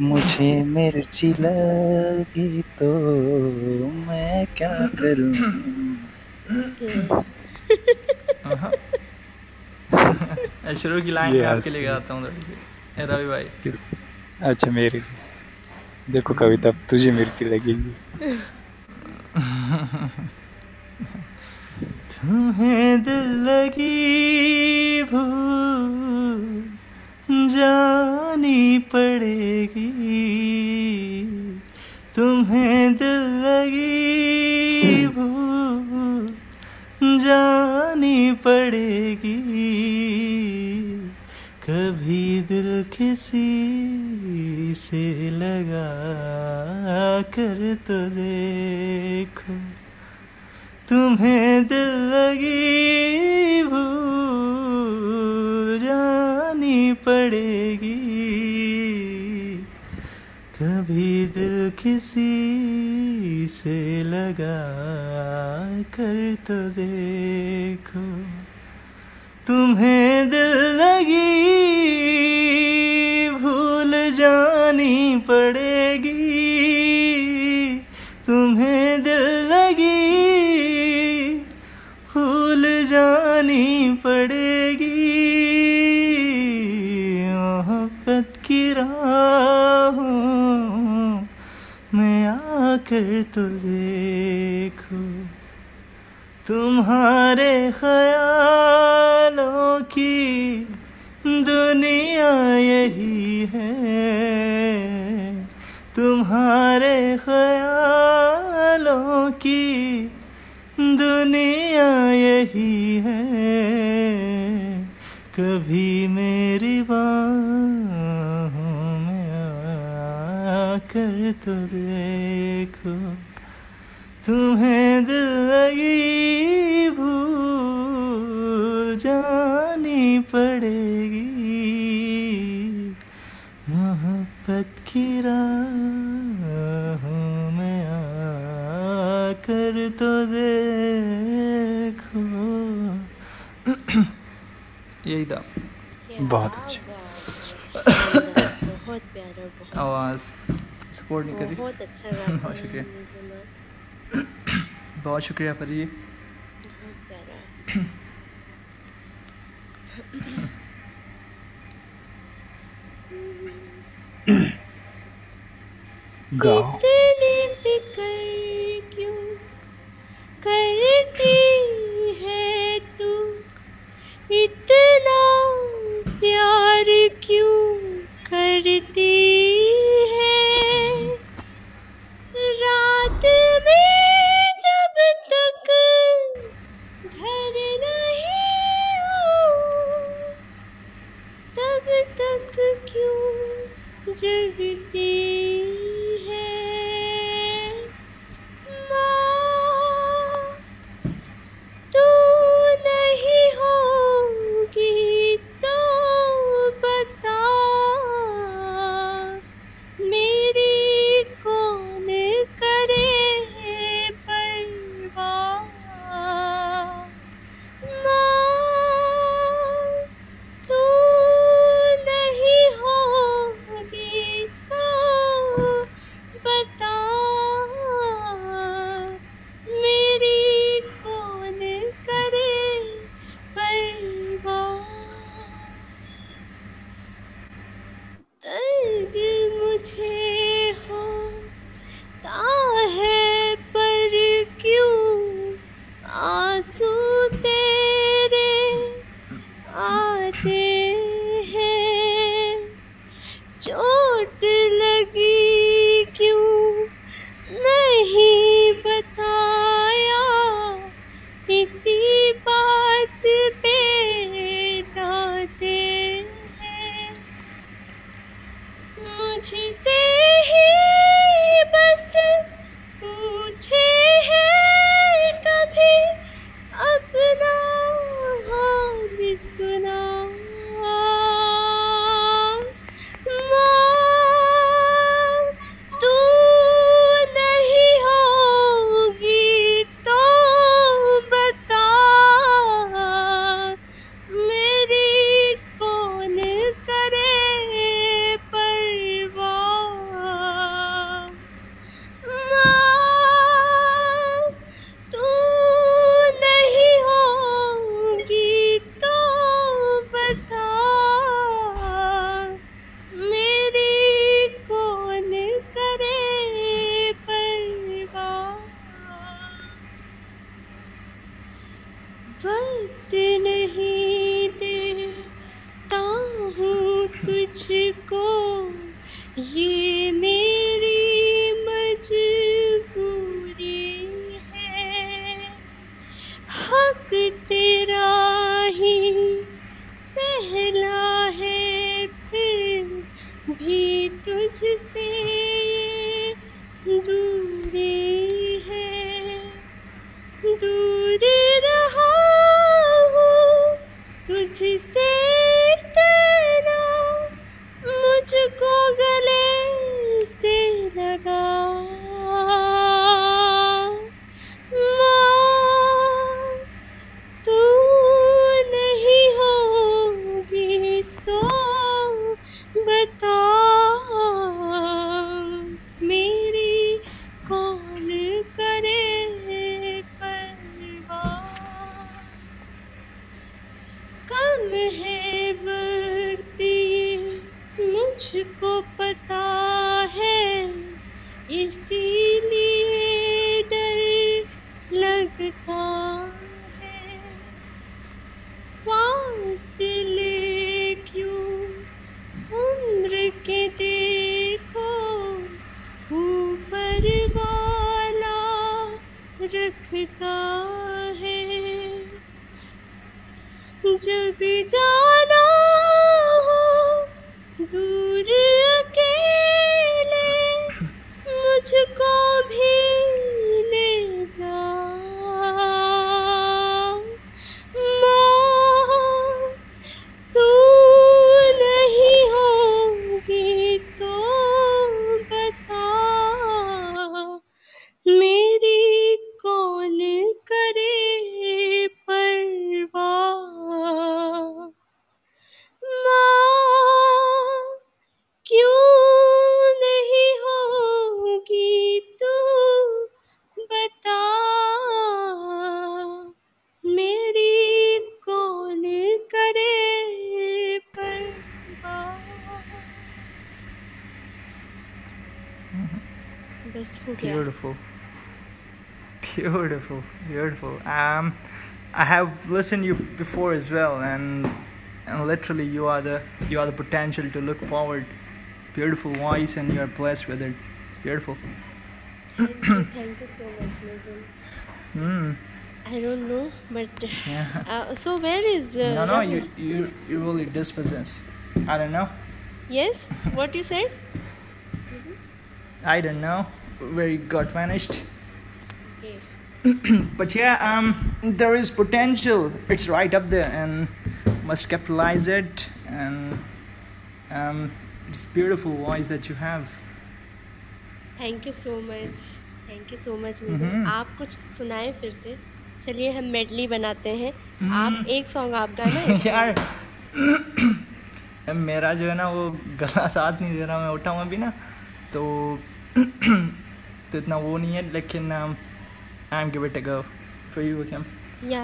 मुझे मिर्ची लगी तो मैं क्या करूँ। [LAUGHS] शुरू की लाइन आपके लिए गाता हूँ रवि भाई। किस अच्छा मेरे लिए। देखो कविता, तुझे मिर्ची लगेगी। तुम्हें दिल लगी जानी पड़ेगी। तुम्हें दिल लगी जानी पड़ेगी। कभी दिल किसी से लगा कर तो देखो। तुम्हें दिल लगी भूल जानी पड़ेगी। कभी दिल किसी से लगा कर तो देखो। तुम्हें दिल लगी, भूल जानी पड़ेगी। तुम्हें दिल लगी, भूल जानी पड़ेगी। मोहब्बत की राहों में आकर तो तुम्हारे ख्यालों की दुनिया यही है। तुम्हारे ख्यालों की दुनिया यही है। कभी मेरी बाहों में आकर तो देखो। तुम्हें दिल लगी भूल जानी पड़ेगी। मोहब्बत की राहों में आकर तो देखो। [CLEARS THROAT] यही था। बहुत अच्छा। बहुत प्यारा आवाज़ सपोर्ट नहीं करी। बहुत अच्छा [LAUGHS] बहुत शुक्रिया। बहुत शुक्रिया परी तू? इतना प्यार क्यों करती है? रात में जब तक घर नहीं हो तब तक क्यों जगती Beautiful. Beautiful. Beautiful. Um, I have listened you before as well, and and literally you are the you are the potential to look forward. Beautiful voice, and you are blessed with it. Beautiful. thank, you, thank you so much, Nathan. Mm. I don't know, but yeah. uh, so where is? Uh, no, no, you you you really dispossess. I don't know. Yes, what you said. I don't know where you got vanished. [CLEARS THROAT] but yeah, um, there is potential. It's right up there, and must capitalize it. And um, it's beautiful voice that you have. Thank you so much thank you so much hmm. आप कुछ सुनाएं फिर से चलिए हम medley बनाते हैं हम्म। आप एक सॉन्ग आप गाना एक [LAUGHS] यार मेरा [CLEARS THROAT] जो है ना वो गला साथ नहीं दे रहा मैं उठा हुआ भी ना तो [CLEARS THROAT] तो इतना वो नहीं है लेकिन I am give it a go for you cam yeah.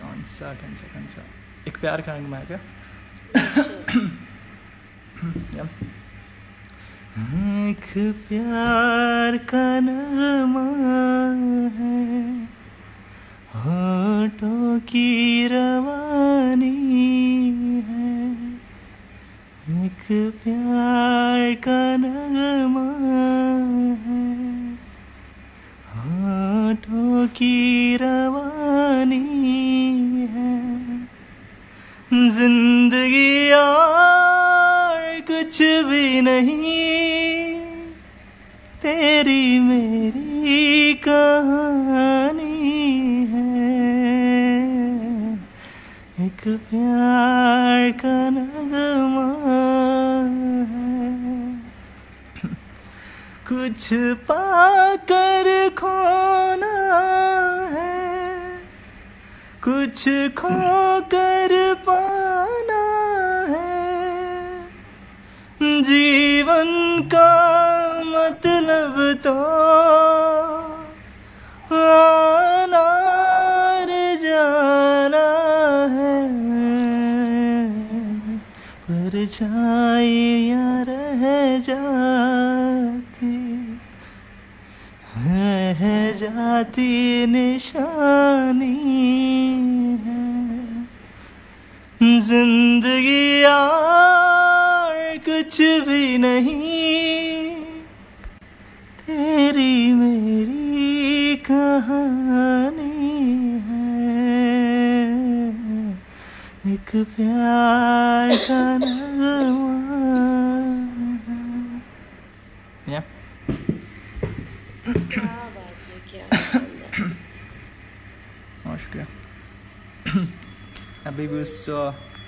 कौन सा कौन सा कौन सा एक प्यार का रंग मैं क्या. एक प्यार का नगमा है होठों की रवानी है। एक प्यार का नगमा है। होठों की रवानी है। ज़िंदगी और कुछ भी नहीं। तेरी मेरी कहानी एक प्यार का नगमा है। कुछ पाकर खोना है। कुछ खोकर पाना है। जीवन का मतलब तो आना परछाइयाँ रह जाती रह जाती निशानी है। ज़िंदगी यार कुछ भी नहीं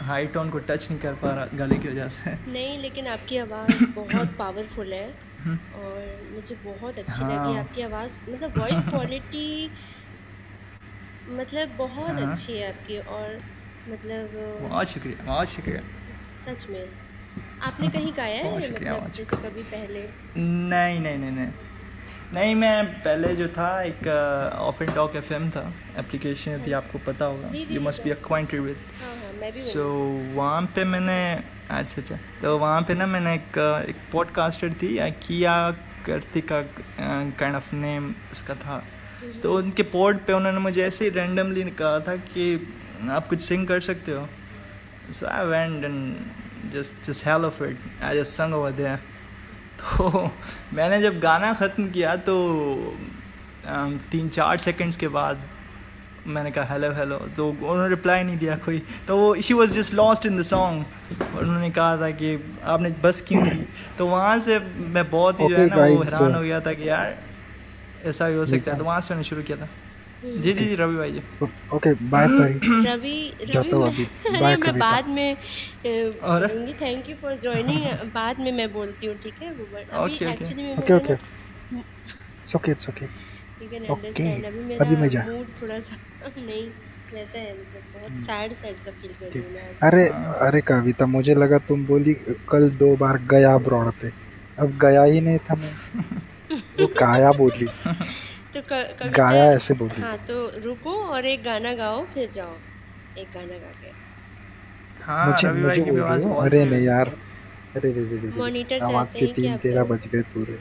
हाई टोन को टच नहीं कर पा रहा गले की वजह से। नहीं लेकिन आपकी आवाज़ बहुत [COUGHS] पावरफुल है और मुझे बहुत अच्छी हाँ। लगी। आपकी आवाज़। मतलब वॉइस क्वालिटी मतलब बहुत हाँ। अच्छी है आपकी और मतलब बहुत शुक्रिया बहुत शुक्रिया। सच में। आपने कहीं गाया है? मतलब जैसे कभी पहले? नहीं नहीं नहीं नहीं। नहीं मैं पहले जो था एक ओपन टॉक एफ़ था। एप्लीकेशन थी आपको पता होगा। You must be acquainted with so वहाँ पे मैंने अच्छा अच्छा तो वहाँ पे ना मैंने एक uh, एक पॉडकास्टर थी uh, किया कार्तिका काइंड ऑफ़ नेम उसका था। तो उनके पॉड पे उन्होंने मुझे ऐसे ही रैंडमली कहा था कि आप कुछ सिंग कर सकते हो। So I went and just just hell of it I just sang over there तो मैंने जब गाना ख़त्म किया तो तीन चार सेकंड्स के बाद मैंने कहा हेलो हेलो तो उन्होंने रिप्लाई नहीं दिया कोई। तो वो she was just lost in the song उन्होंने कहा था कि आपने बस क्यों की तो वहाँ से मैं बहुत ही okay, जो है ना वो हैरान so- हो गया था कि यार ऐसा भी हो सकता है। तो वहाँ से मैंने शुरू किया था। जी जी जी रवि भाई जी। ओके बाय परी रवि रवि जाता हूँ अभी। [LAUGHS] अरे बाय मैं। बाद में और? थैंक यू फॉर ज्वाइनिंग बाद में मैं बोलती हूँ ठीक है? वो okay. एक्चुअली में okay okay it's okay it's okay you can अभी अभी मैं मेरा जा- मूड थोड़ा सा [LAUGHS] नहीं वैसा है मतलब बहुत सैड सैड सा फील कर रही हूँ मैं अरे। अरे कविता मुझे लगा तुम बोली कल दो बार गया ब्रॉड पे। अब गया ही नहीं था मैं। [LAUGHS] वो गाया बोली। तो क- गाया ऐसे बोली हाँ। तो रुको और एक गाना गाओ फिर जाओ। एक गाना गा के। हाँ मुझे रवि मुझे भाई की भी आवाज़ बहुत अरे नहीं यार। अरे रे रे मॉनिटर आवाज़ के तीन तेरह बज गए पूरे।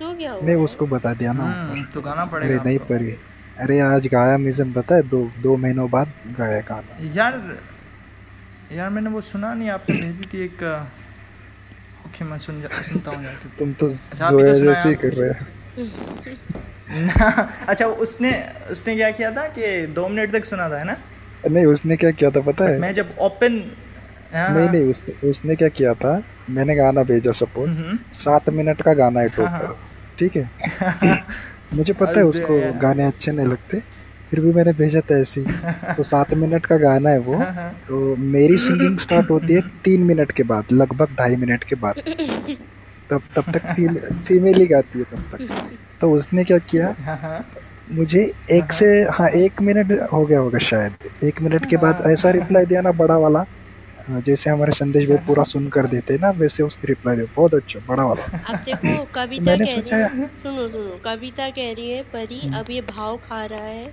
तो क्या हुआ? नहीं उसको बता दिया ना। हम्म तो गाना अरे पड़ेगा नहीं आपको। परी अरे आज गाया मिजन पता है दो दो महीनों बाद गाया गाना। यार यार मैंने वो सुना नहीं आपने भेजी थी एक ओके मैं सुन जा, सुनता हूँ तुम तो अच्छा, तो जोया जैसे ही कर रहे हो। [LAUGHS] [LAUGHS] अच्छा उसने उसने क्या किया था कि दो मिनट तक सुना था है ना? नहीं उसने क्या किया था पता है? मैं जब ओपन हाँ। नहीं नहीं उसने उसने क्या किया था? मैंने गाना भेजा सपोज़ हम्म, सात मिनट का गाना है हाँ, टोटल ठीक है? [LAUGHS] मुझे पता है उसको गाने अच्छे नहीं लगते फिर भी मैंने भेजा था ऐसे ही। [LAUGHS] तो सात मिनट का गाना है वो। हाँ, हाँ। तो मेरी सिंगिंग स्टार्ट होती है तीन मिनट के बाद लगभग ढाई मिनट के बाद। तब तब तक फीमेल फीमेल ही गाती है तब तक। तो उसने क्या किया। मुझे एक से हाँ एक मिनट हो गया होगा शायद। एक मिनट के बाद। ऐसा रिप्लाई दिया ना बड़ा वाला। हाँ, जैसे हमारे संदेश भाई पूरा सुन कर देते ना वैसे उसने रिप्लाई दिया। बहुत अच्छा बड़ा वाला। अब देखो कविता मैंने कह रही सोचा है। सुनो सुनो। कविता कह रही है परी हम्म। अब ये भाव खा रहा है।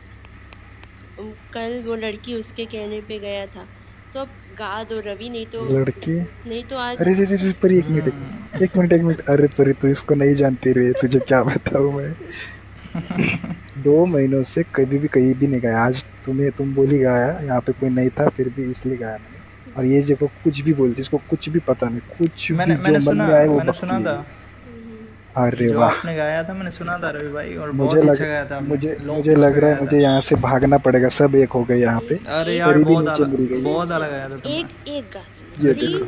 कल वो लड़की उसके कहने पे गया था। तो अब गा दो रवि नहीं तो लड़की? नहीं तो आज अरे रे रे रे परी एक मिनट हम्म। एक मिनट एक मिनट। अरे परी तू इसको नहीं जानती रे तुझे क्या बताऊँ मैं? [LAUGHS] दो महीनों से कभी भी कहीं भी नहीं गया। आज तुम्हें तुम बोली गाया यहाँ पे कोई नहीं था फिर भी इसलिए गाया मैंने। और ये देखो कुछ भी बोलती इसको कुछ भी पता नहीं कुछ मैंने भी मैंने जो मन सुना में आए वो मैंने सुना था। अरे वाह। आपने गाया था मैंने सुना था रवि भाई और मुझे बहुत अच्छा गाया था मुझे मुझे लग रहा है मुझे यहाँ से भागना पड़ेगा सब एक हो गए यहाँ पे। अरे यार बहुत अलग बहुत अलग गाया था एक एक गा। ये देखो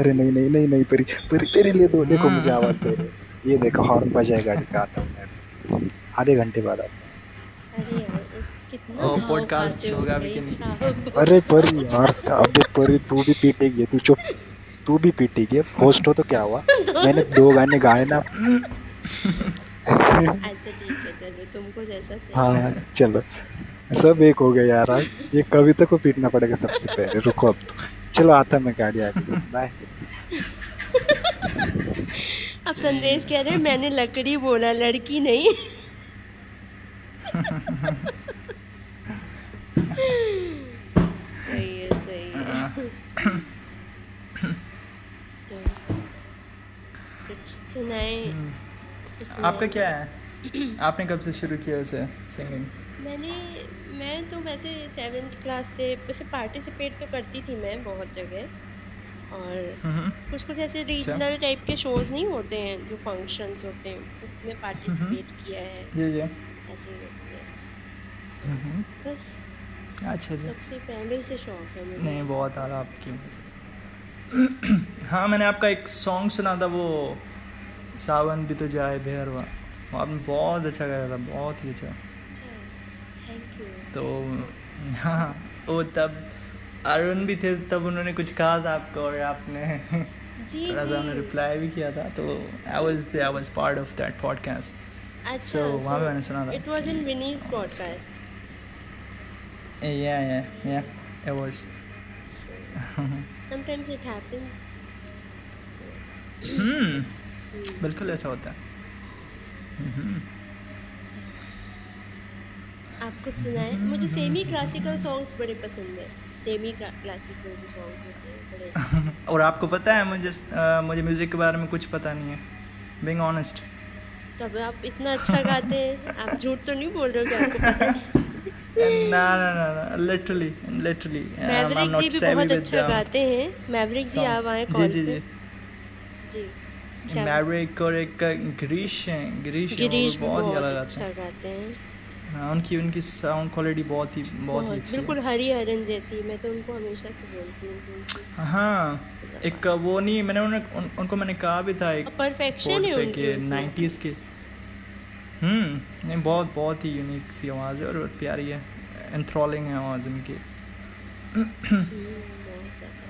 अरे नहीं नहीं नहीं नहीं परी परी तेरे लिए तो देखो मुझे हम्म। आवाज़ दे रहे ये देखो हॉर्न बजाए गाड़ी का आता हूँ मैं आधे घंटे बाद आता खाते हो होगा भाई नहीं? अरे परी यार अबे परी तू भी पीटेगी तू चुप। तू भी पीटेगी होस्ट हो। तो क्या हुआ? [LAUGHS] मैंने दो गाने गाए ना। [LAUGHS] अच्छा ठीक है चलो तुमको जैसा हाँ चलो। सब एक हो गया यार आज। ये कविता को पीटना पड़ेगा सबसे पहले। रुको अब तो। चलो आता मैं गाड़ी आ गई बाय अब संदेश कह रहे हैं मैंने लकड़ी बोला लड़की नहीं। [LAUGHS] सही है सही है तो कुछ सुनाए। हम्म। आपका क्या है? [CLEARS THROAT] आपने कब से शुरू किया उसे सिंगिंग मैंने मैं तो वैसे सेवेंथ क्लास से वैसे पार्टिसिपेट तो करती थी मैं बहुत जगह। और कुछ कुछ ऐसे रीजनल टाइप के शोज़ नहीं होते हैं जो फ़ंक्शंस होते हैं उसमें पार्टिसिपेट किया है। जी जी ऐसे हम्म। बस। अच्छा जी। सबसे पहले से शौक है मुझे। नहीं बहुत आला आपकी। [CLEARS THROAT] हाँ मैंने आपका एक सॉन्ग सुना था वो सावन भी तो जाए बेहरवा आपने बहुत अच्छा गाया था बहुत ही अच्छा। तो हाँ वो तब अरुण भी थे तब उन्होंने कुछ कहा था आपको और आपने जी थोड़ा सा उन्होंने रिप्लाई भी किया था। तो I was I was part of that podcast so वहाँ पे मैंने सुना था। It was in विनीज podcast yeah yeah yeah it was sometimes it happens hmm बिल्कुल ऐसा होता है। हम्म। आपको सुनाए। मुझे सेमी क्लासिकल सॉन्ग्स बड़े पसंद है। सेमी क्लासिकल जो सॉन्ग्स होते हैं बड़े [LAUGHS] और आपको पता है मुझे अ, मुझे म्यूज़िक के बारे में कुछ पता नहीं है। बीइंग ऑनेस्ट तब आप इतना अच्छा गाते हैं। आप झूठ तो नहीं बोल रहे हो कि आपको पता है? [LAUGHS] ना ना ना ना लिटरली लिटरली मैवरिक जी भी बहुत अच्छा गाते हैं। मैवरिक जी आप आए कॉल जी पे। जी। जी। क्या- मैवरिक और एक गिरीश है गिरीश है, गिरीश बहुत ही अलग अच्छा गाते हैं। हाँ उनकी उनकी साउंड क्वालिटी बहुत ही बहुत ही अच्छी बिल्कुल हरी हरन जैसी मैं तो उनको हमेशा से बोलती हूँ हाँ एक वो नहीं मैंने उन्हें उन, उनको मैंने कहा भी था एक परफेक्शन है उनकी नाइन्टीज़ के। हम्म नहीं बहुत बहुत ही यूनिक सी आवाज़ है और प्यारी है एंथ्रॉलिंग है आवाज़ उनकी हम्म, बहुत ज़्यादा।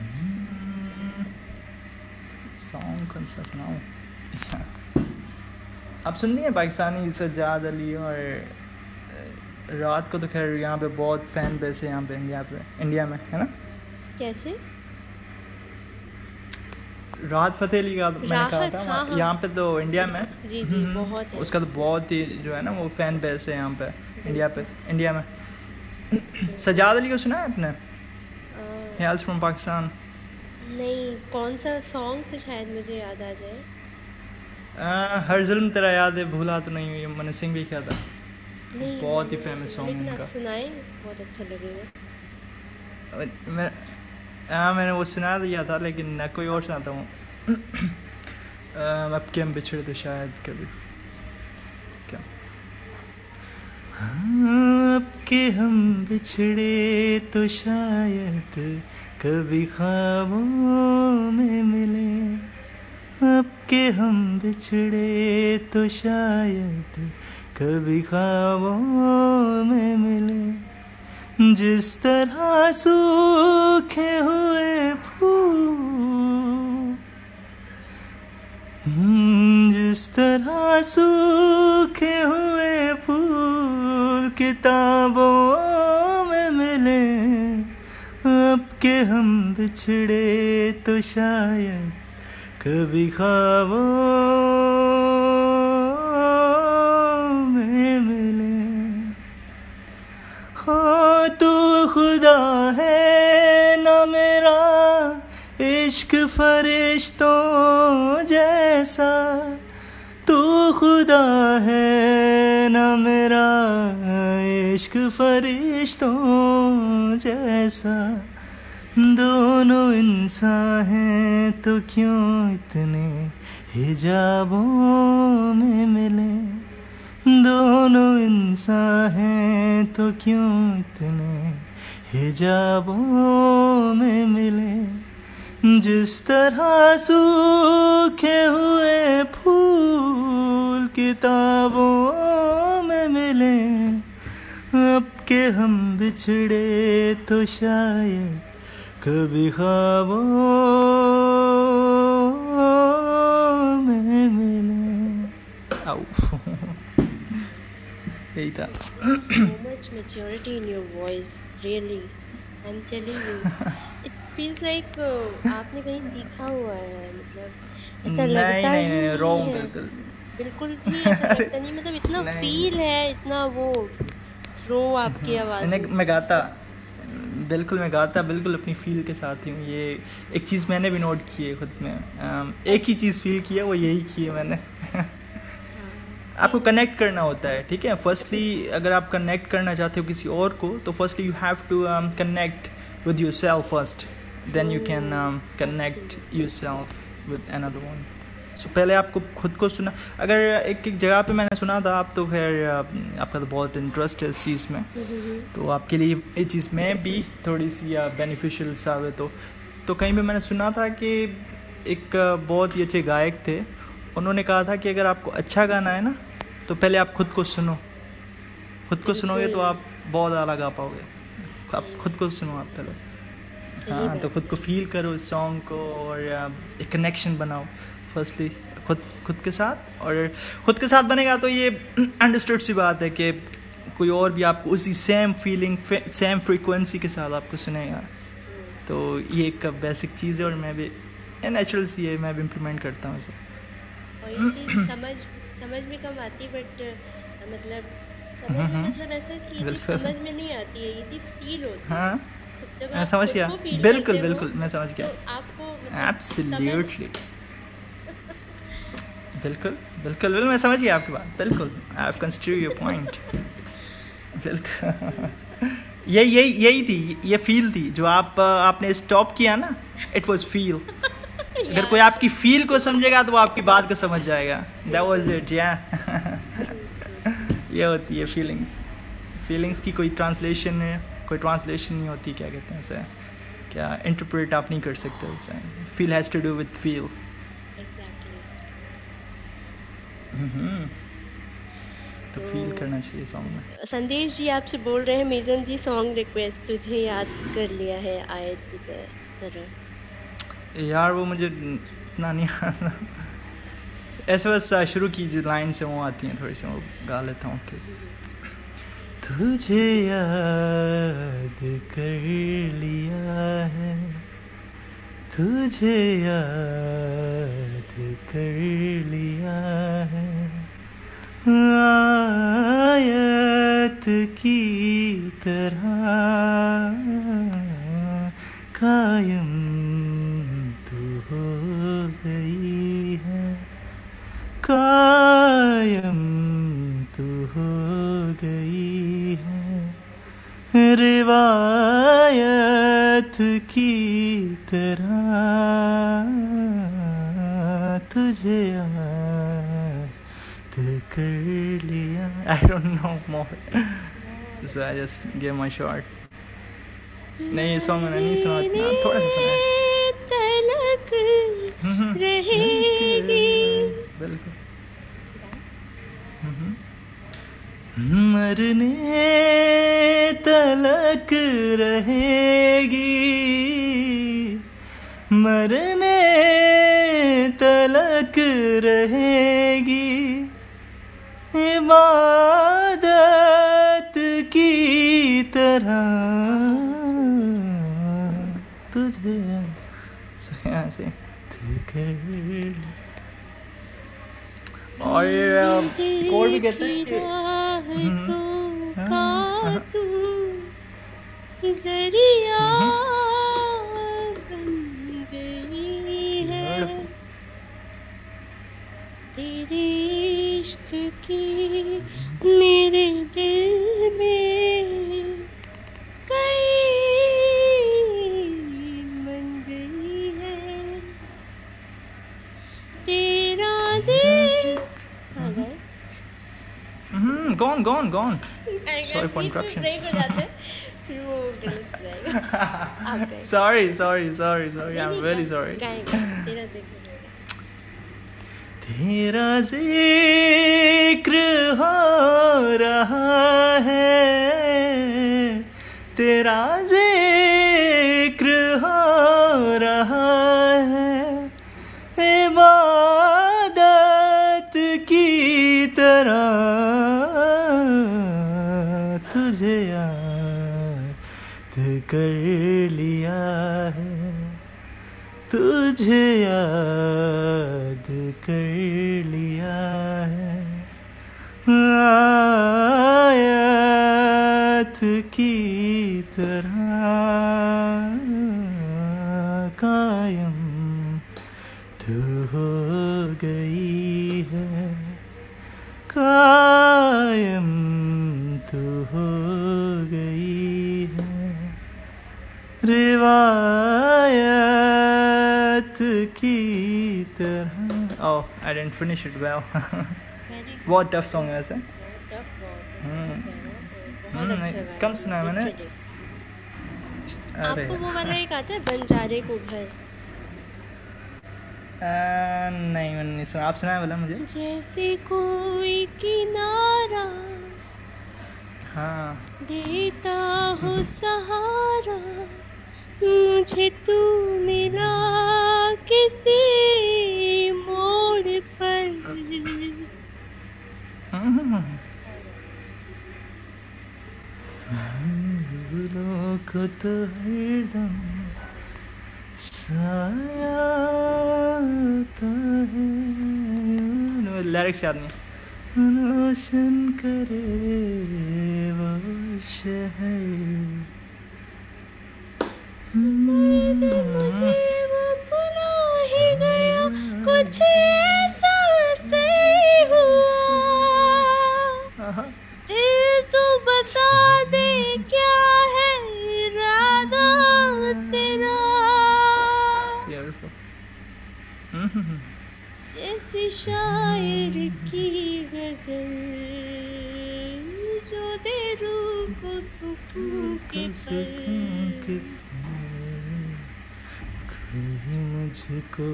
सॉन्ग कौन सा सुनाऊँ आप सुनती हैं पाकिस्तानी सज्जाद अली और रात को तो खैर यहाँ पे बहुत फ़ैन बेस है यहाँ पे इंडिया पे इंडिया में है ना? कैसे? राहत फ़तेह अली का मैंने कहा था हाँ, हाँ। यहाँ पे तो इंडिया में। जी जी हम्म, बहुत है। उसका तो बहुत ही जो है ना वो फ़ैन बेस है यहाँ पे इंडिया पे इंडिया में। [CLEARS THROAT] सजाद अली को सुना है आपने? हेल्स फ्रॉम पाकिस्तान नहीं कौन सा सॉन्ग से शायद मुझे याद आ जाए? आ, हर जुल्म तेरा याद है भूला तो नहीं हुई मैंने सिंह भी किया था? बहुत ही song है इनका। सुनाए बहुत अच्छा लगेगा। मैं हाँ मैंने वो सुना दिया था लेकिन कोई और सुनाता हूँ। [CLEARS THROAT] अब के हम बिछड़े तो शायद कभी। क्या? हाँ, अब के हम बिछड़े तो शायद कभी ख्वाबों में मिले अब के हम बिछड़े तो शायद कभी ख्वाबों में मिले। जिस तरह सूखे हुए हम्म, जिस तरह सूखे हुए फूल किताबों में मिले अब के हम बिछड़े तो शायद कभी ख्वाबों में मिले। हाँ तू खुदा है ना मेरा इश्क फरिश्तों जैसा। खुदा है न मेरा इश्क फरिश्तों जैसा। दोनों इंसान हैं तो क्यों इतने हिजाबों में मिले? दोनों इंसान हैं तो क्यों इतने हिजाबों में मिले? जिस तरह सूखे हुए फूल किताबों में मिले अब के हम बिछड़े तो शायद कभी ख्वाबों में मिले आओ यही था so much maturity in your voice really i'm telling you it feels like uh, आपने कहीं सीखा हुआ है मतलब ऐसा नहीं लगता नहीं ही नहीं रॉन्ग बिल्कुल। बिल्कुल भी ऐसा [LAUGHS] लगता नहीं मतलब इतना नहीं। फील है इतना वो थ्रो आपकी आवाज़ मैंने में। मैं गाता बिल्कुल मैं गाता बिल्कुल अपनी फील के साथ ही हूँ। ये एक चीज़ मैंने भी नोट की है खुद में। एक ही चीज़ फील की है वो यही की है मैंने। आपको कनेक्ट करना होता है ठीक है? फर्स्टली अगर आप कनेक्ट करना चाहते हो किसी और को तो firstly you have to connect with yourself first then you can connect yourself with another one so पहले आपको खुद को सुना अगर एक एक जगह पे मैंने सुना था आप तो खैर आपका तो बहुत इंटरेस्ट है इस चीज़ में। तो आपके लिए ये चीज़ में भी थोड़ी सी बेनिफिशियल साबित हो तो। कहीं पे मैंने सुना था कि एक बहुत ही अच्छे गायक थे। उन्होंने कहा था कि अगर आपको अच्छा गाना है ना तो पहले आप खुद को सुनो। खुद को सुनोगे तो आप बहुत आला गा पाओगे। आप खुद को सुनो आप पहले। हाँ तो खुद को फील करो इस सॉन्ग को और एक कनेक्शन बनाओ फर्स्टली खुद खुद के साथ। और खुद के साथ बनेगा तो ये [CLEARS THROAT] अंडरस्टूड सी बात है कि कोई और भी आपको उसी सेम फीलिंग सेम फ्रीक्वेंसी के साथ आपको सुनेगा। तो ये एक बेसिक चीज़ है और मैं भी नेचुरल सी है मैं भी इम्प्लीमेंट करता हूँ उसे समझ समझ में कम आती बट मतलब समझ में हम्म, मतलब ऐसा कि। समझ में नहीं आती है ये चीज़ फील होती है। हाँ। मैं समझ गया। बिल्कुल बिल्कुल मैं समझ गया। तो आपको मतलब एब्सोल्युटली [LAUGHS] बिल्कुल बिल्कुल बिल्कुल मैं समझ गया आपकी बात। बिल्कुल I have consider your point बिल्कुल। [LAUGHS] ये यही यही थी ये फील थी जो आप आपने स्टॉप किया ना इट वाज फील अगर कोई आपकी फील को समझेगा तो वो आपकी बात को समझ जाएगा। दैट वाज इट या ये होती है फीलिंग्स फीलिंग्स की कोई ट्रांसलेशन है? कोई ट्रांसलेशन नहीं होती क्या कहते हैं उसे? क्या इंटरप्रेट आप नहीं कर सकते उसे? Feel has to do with feel. तो फील करना चाहिए सॉन्ग में। संदेश जी आपसे बोल रहे हैं मेजन जी सॉन्ग रिक्वेस्ट तुझे याद कर लिया है आयत की तरह यार वो मुझे इतना नहीं आता ऐसे बस शुरू की जो लाइन से वो आती हैं थोड़ी सी वो गा लेता हूँ कि तुझे याद कर लिया है। तुझे याद कर लिया है। आयत की तरह कायम तू हो गई है। कायम तू हो गई रिवायत की तरह तुझे याद कर लिया I don't know more so I just give my shot नहीं ये सॉन्ग मैंने नहीं सुना इतना थोड़ा सा सुना है रहेगी बिल्कुल मरने तलक रहेगी। मरने तलक रहेगी। इबादत की तरह। तुझे से और ये, अ, भी कहते हैं तो हाँ, का तू। ज़रिया है। तेरे इश्क की मेरे दिल में हम्म gone gone gone Sorry Sorry for interruption. Break हो जाते हैं, फिर वो गलत हो जाएगा आप गाएँ। Sorry sorry sorry sorry I नहीं, एम वेरी गा- सॉरी गाएँगे, तेरा ज़िक्र तेरा ज़िक्र हो रहा है तेरा ज़िक्र हो रहा है इबादत कर लिया है। तुझे याद कर लिया है। आयत की तरह कायम तू हो गई है। कायम रिवायत की तरह। ओह I didn't finish it well बहुत टफ सॉन्ग है वैसे बहुत हम्म, अच्छा गाया। कम सुना है मैंने। आपको वो वाला एक आता है बंजारे को घर? नहीं मैंने नहीं सुना। आप सुनाया बोला मुझे। जैसे कोई किनारा हाँ। देता हो [LAUGHS] सहारा। मुझे तू मिला किसी मोड़ पर। तो हरदम साया है लिरिक्स याद नहीं। रोशन करे वो शहर। मुझे वो भुला ही गया कुछ ऐसा असर हुआ दिल तू बता दे क्या है इरादा तेरा। जैसे शायर की गज़ल जो दे रूह को सुकून के सुकून के पल कोई मुझको।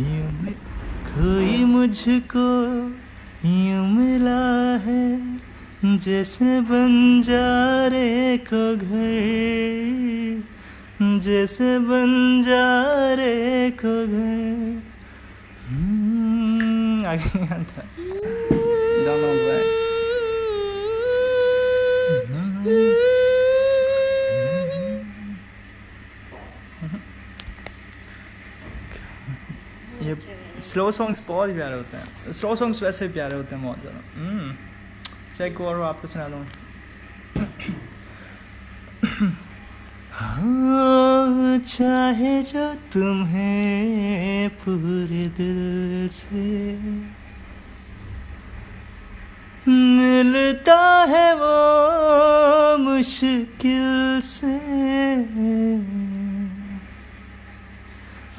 यूँ मि- कोई मुझको यूँ मिला है जैसे बंजारे को घर जैसे बंजारे को घर। हम्म, आगे नहीं आता। Don't know words. ये स्लो सॉन्ग्स बहुत प्यारे होते हैं। स्लो सॉन्ग्स वैसे भी प्यारे होते हैं बहुत ज़्यादा। हम्म चेक और आपको सुना दूँ। हाँ, चाहे जो तुम्हें पूरे दिल से मिलता है वो मुश्किल से।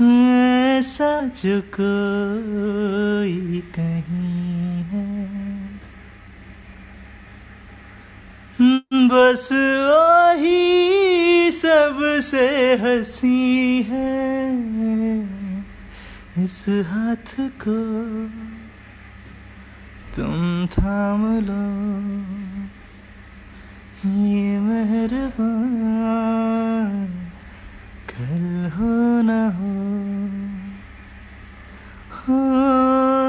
ऐसा जो कोई कहीं है। बस वही सबसे हँसी है। इस हाथ को तुम थाम लो। ये मेहरबान। कल हो न हो। हो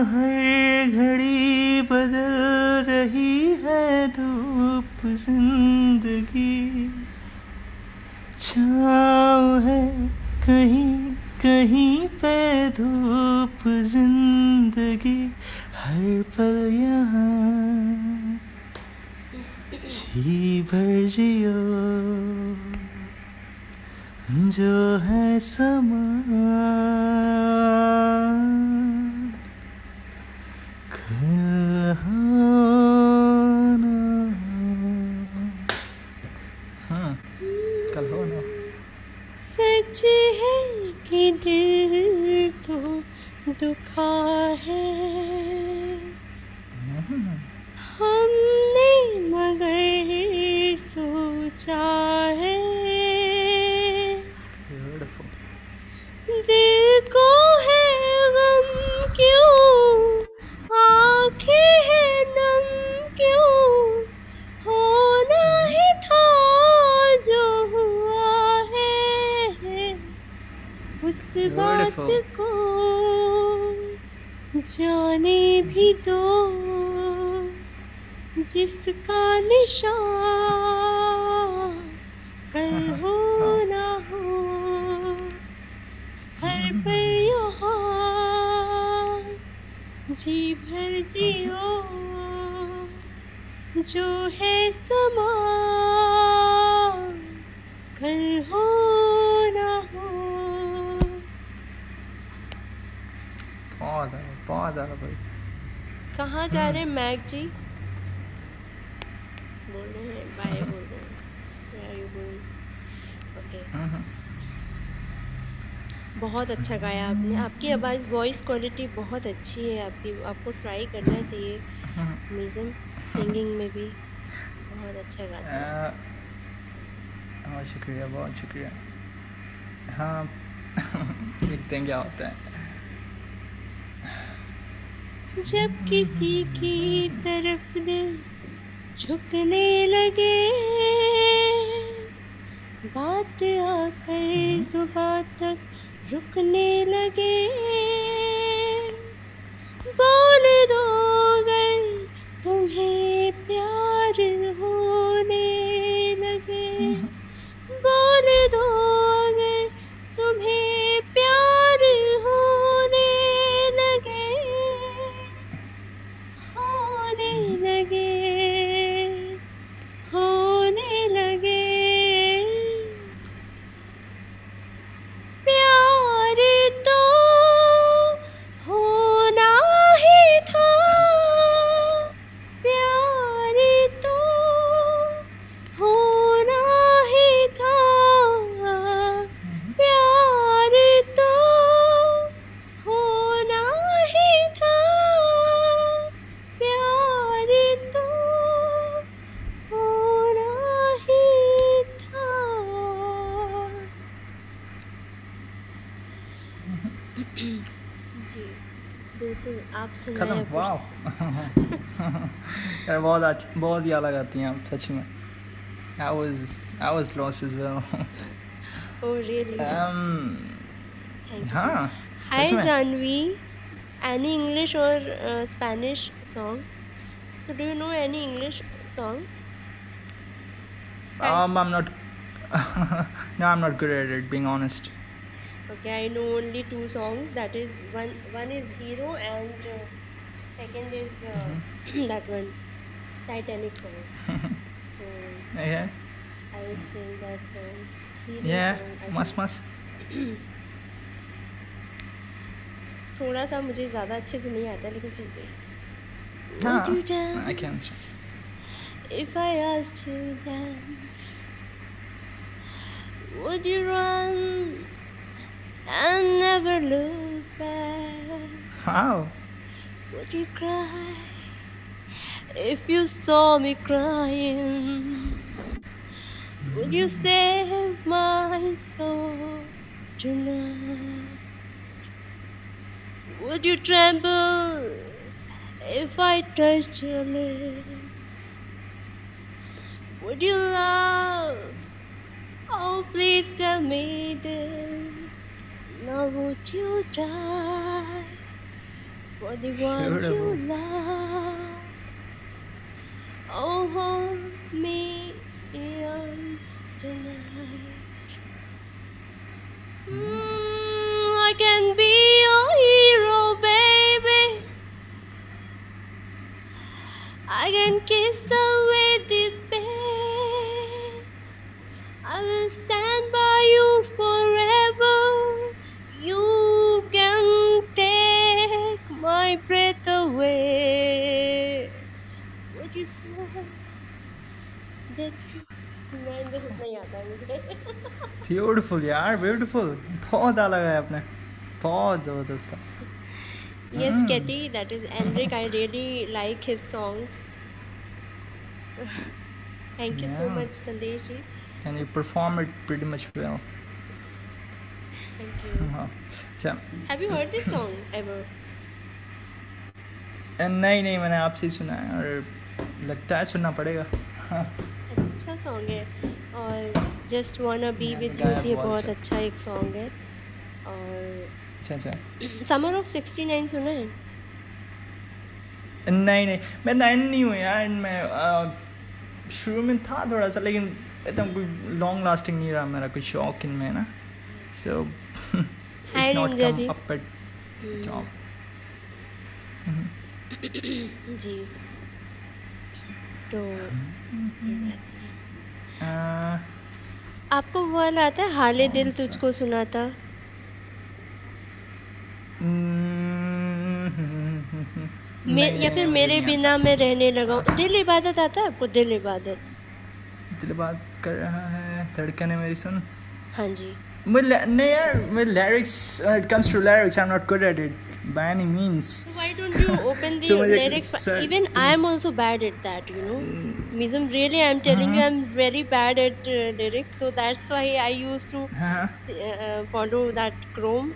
हर घड़ी बदल रही है धूप ज़िंदगी। छाँव है कहीं कहीं पे धूप ज़िंदगी। हर पल यहाँ [LAUGHS] जी भर जियो। जो है समा। हो ना हो। हाँ कल हो ना। सच है कि दिल तो दुखा है। बहुत अच्छा गाया आपने। आपकी आवाज़ वॉइस क्वालिटी बहुत अच्छी है। आपकी आपको ट्राई करना चाहिए। हम्म। म्यूज़िक सिंगिंग में भी बहुत अच्छा गाते हैं। बहुत शुक्रिया बहुत शुक्रिया। हाँ [LAUGHS] देखते हैं क्या होता है। जब किसी की तरफ़ दिल झुकने लगे बात आकर जुबा तक रुकने लगे। बहुत अच्छा बहुत ही अलग आती हैं आप सच में I was I was lost as well [LAUGHS] oh really um, हाँ हाय सच में जानवी एनी इंग्लिश और Spanish song so do you know any English song um, I'm not [LAUGHS] no I'm not good at it being honest Okay, I know only two songs. That is one. One is Hero, and uh, second is uh, [CLEARS THROAT] that one, Titanic song. [LAUGHS] so yeah I will sing that song. Hero yeah song, I must think. must थोड़ा सा मुझे ज़्यादा अच्छे से नहीं आता लेकिन फिर भी हाँ Would you tell I can if I asked to dance? Would you run and never look back? Wow. Would you cry If you saw me crying? Would you save my soul tonight? Would you tremble if I touched your lips? Would you love? Oh, please tell me this. Now would you die for the one you love? Oh, hold me in arms tonight. Mm, I can be your hero, baby. I can kiss away the pain. I will stand by you forever. You can take my breath away. Beautiful यार beautiful बहुत अलग है अपने बहुत ज़बरदस्त था। Yes Katie that is Enrique I really like his songs thank you so much Sandesh ji and you perform it pretty much well have you heard this song ever नहीं नहीं मैंने आपसे सुना है और लगता है सुनना पड़ेगा। [LAUGHS] अच्छा सॉन्ग है। और just wanna be with you भी बहुत अच्छा। एक सॉन्ग है। और अच्छा अच्छा। समर ऑफ़ 69 सुना है? नहीं नहीं मैं नाइन नहीं हूँ यार मैं शुरू में था थोड़ा सा लेकिन एकदम कोई लॉन्ग लास्टिंग नहीं रहा मेरा कोई शौक इनमें ना? So it's not come. Up at job जी। [COUGHS] तो आपको वो वाला आता है हाले दिल तुझको सुनाता। मे, या फिर मेरे बिना मैं रहने लगा। दिल इबादत आता है आपको? दिल इबादत। दिल बात कर रहा है धड़कन है मेरी सुन। हाँ जी। ल- नहीं यार मैं lyrics when it comes to lyrics I'm not good at it by any means. Why don't you open [LAUGHS] the so lyrics? Like, Even mm. I am also bad at that, you know. Mm. Mism, really, I'm telling uh-huh. you, I'm very bad at uh, lyrics. So that's why I used to uh-huh. Uh, uh, follow that Chrome.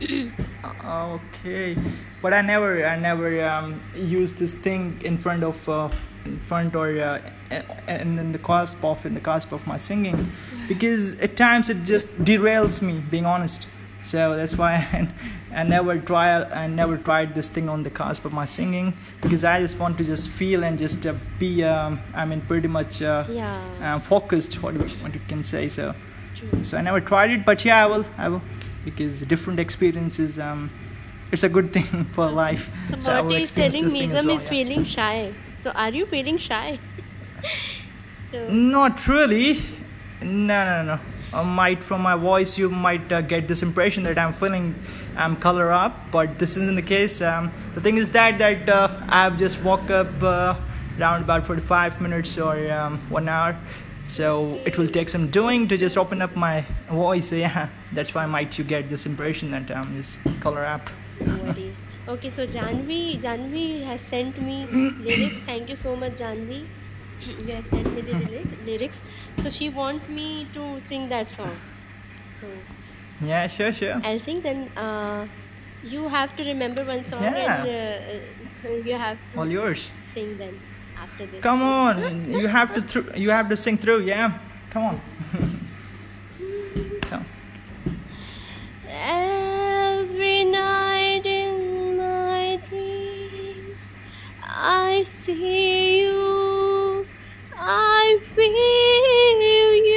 [COUGHS] Uh, okay, but I never, I never um, used this thing in front of. Uh, in front or uh, and in the cusp of in the cusp of my singing because at times it just derails me being honest so that's why [LAUGHS] I, I never try i never tried this thing on the cusp of my singing because i just want to just feel and just uh, be um, i mean pretty much uh, Yeah. uh, focused what, what you can say so True. so I never tried it, but yeah, I will. I will because different experiences. Um, it's a good thing [LAUGHS] for life. So, Marty is telling this thing as Mizum well, is yeah. feeling shy. So are you feeling shy? [LAUGHS] so Not really. No, no, no. Uh, might from my voice you might uh, get this impression that I'm feeling I'm color up, but this isn't the case. Um, the thing is that that uh, I've just woke up uh, around about 45 minutes or um, one hour, so it will take some doing to just open up my voice. So yeah, [LAUGHS] that's why might you get this impression that I'm just color up. Okay, so Janvi, Janvi has sent me [CLEARS THROAT] lyrics. Thank you so much, Janvi. You have sent me the lyrics. So she wants me to sing that song. So Yeah, sure, sure. I'll sing then. Uh, you have to remember one song Yeah. and uh, uh, you have to All yours. sing then after this. Come on, you have to through. You have to sing through. Yeah, come on. Come. Every night in my dreams, I see you, I feel you.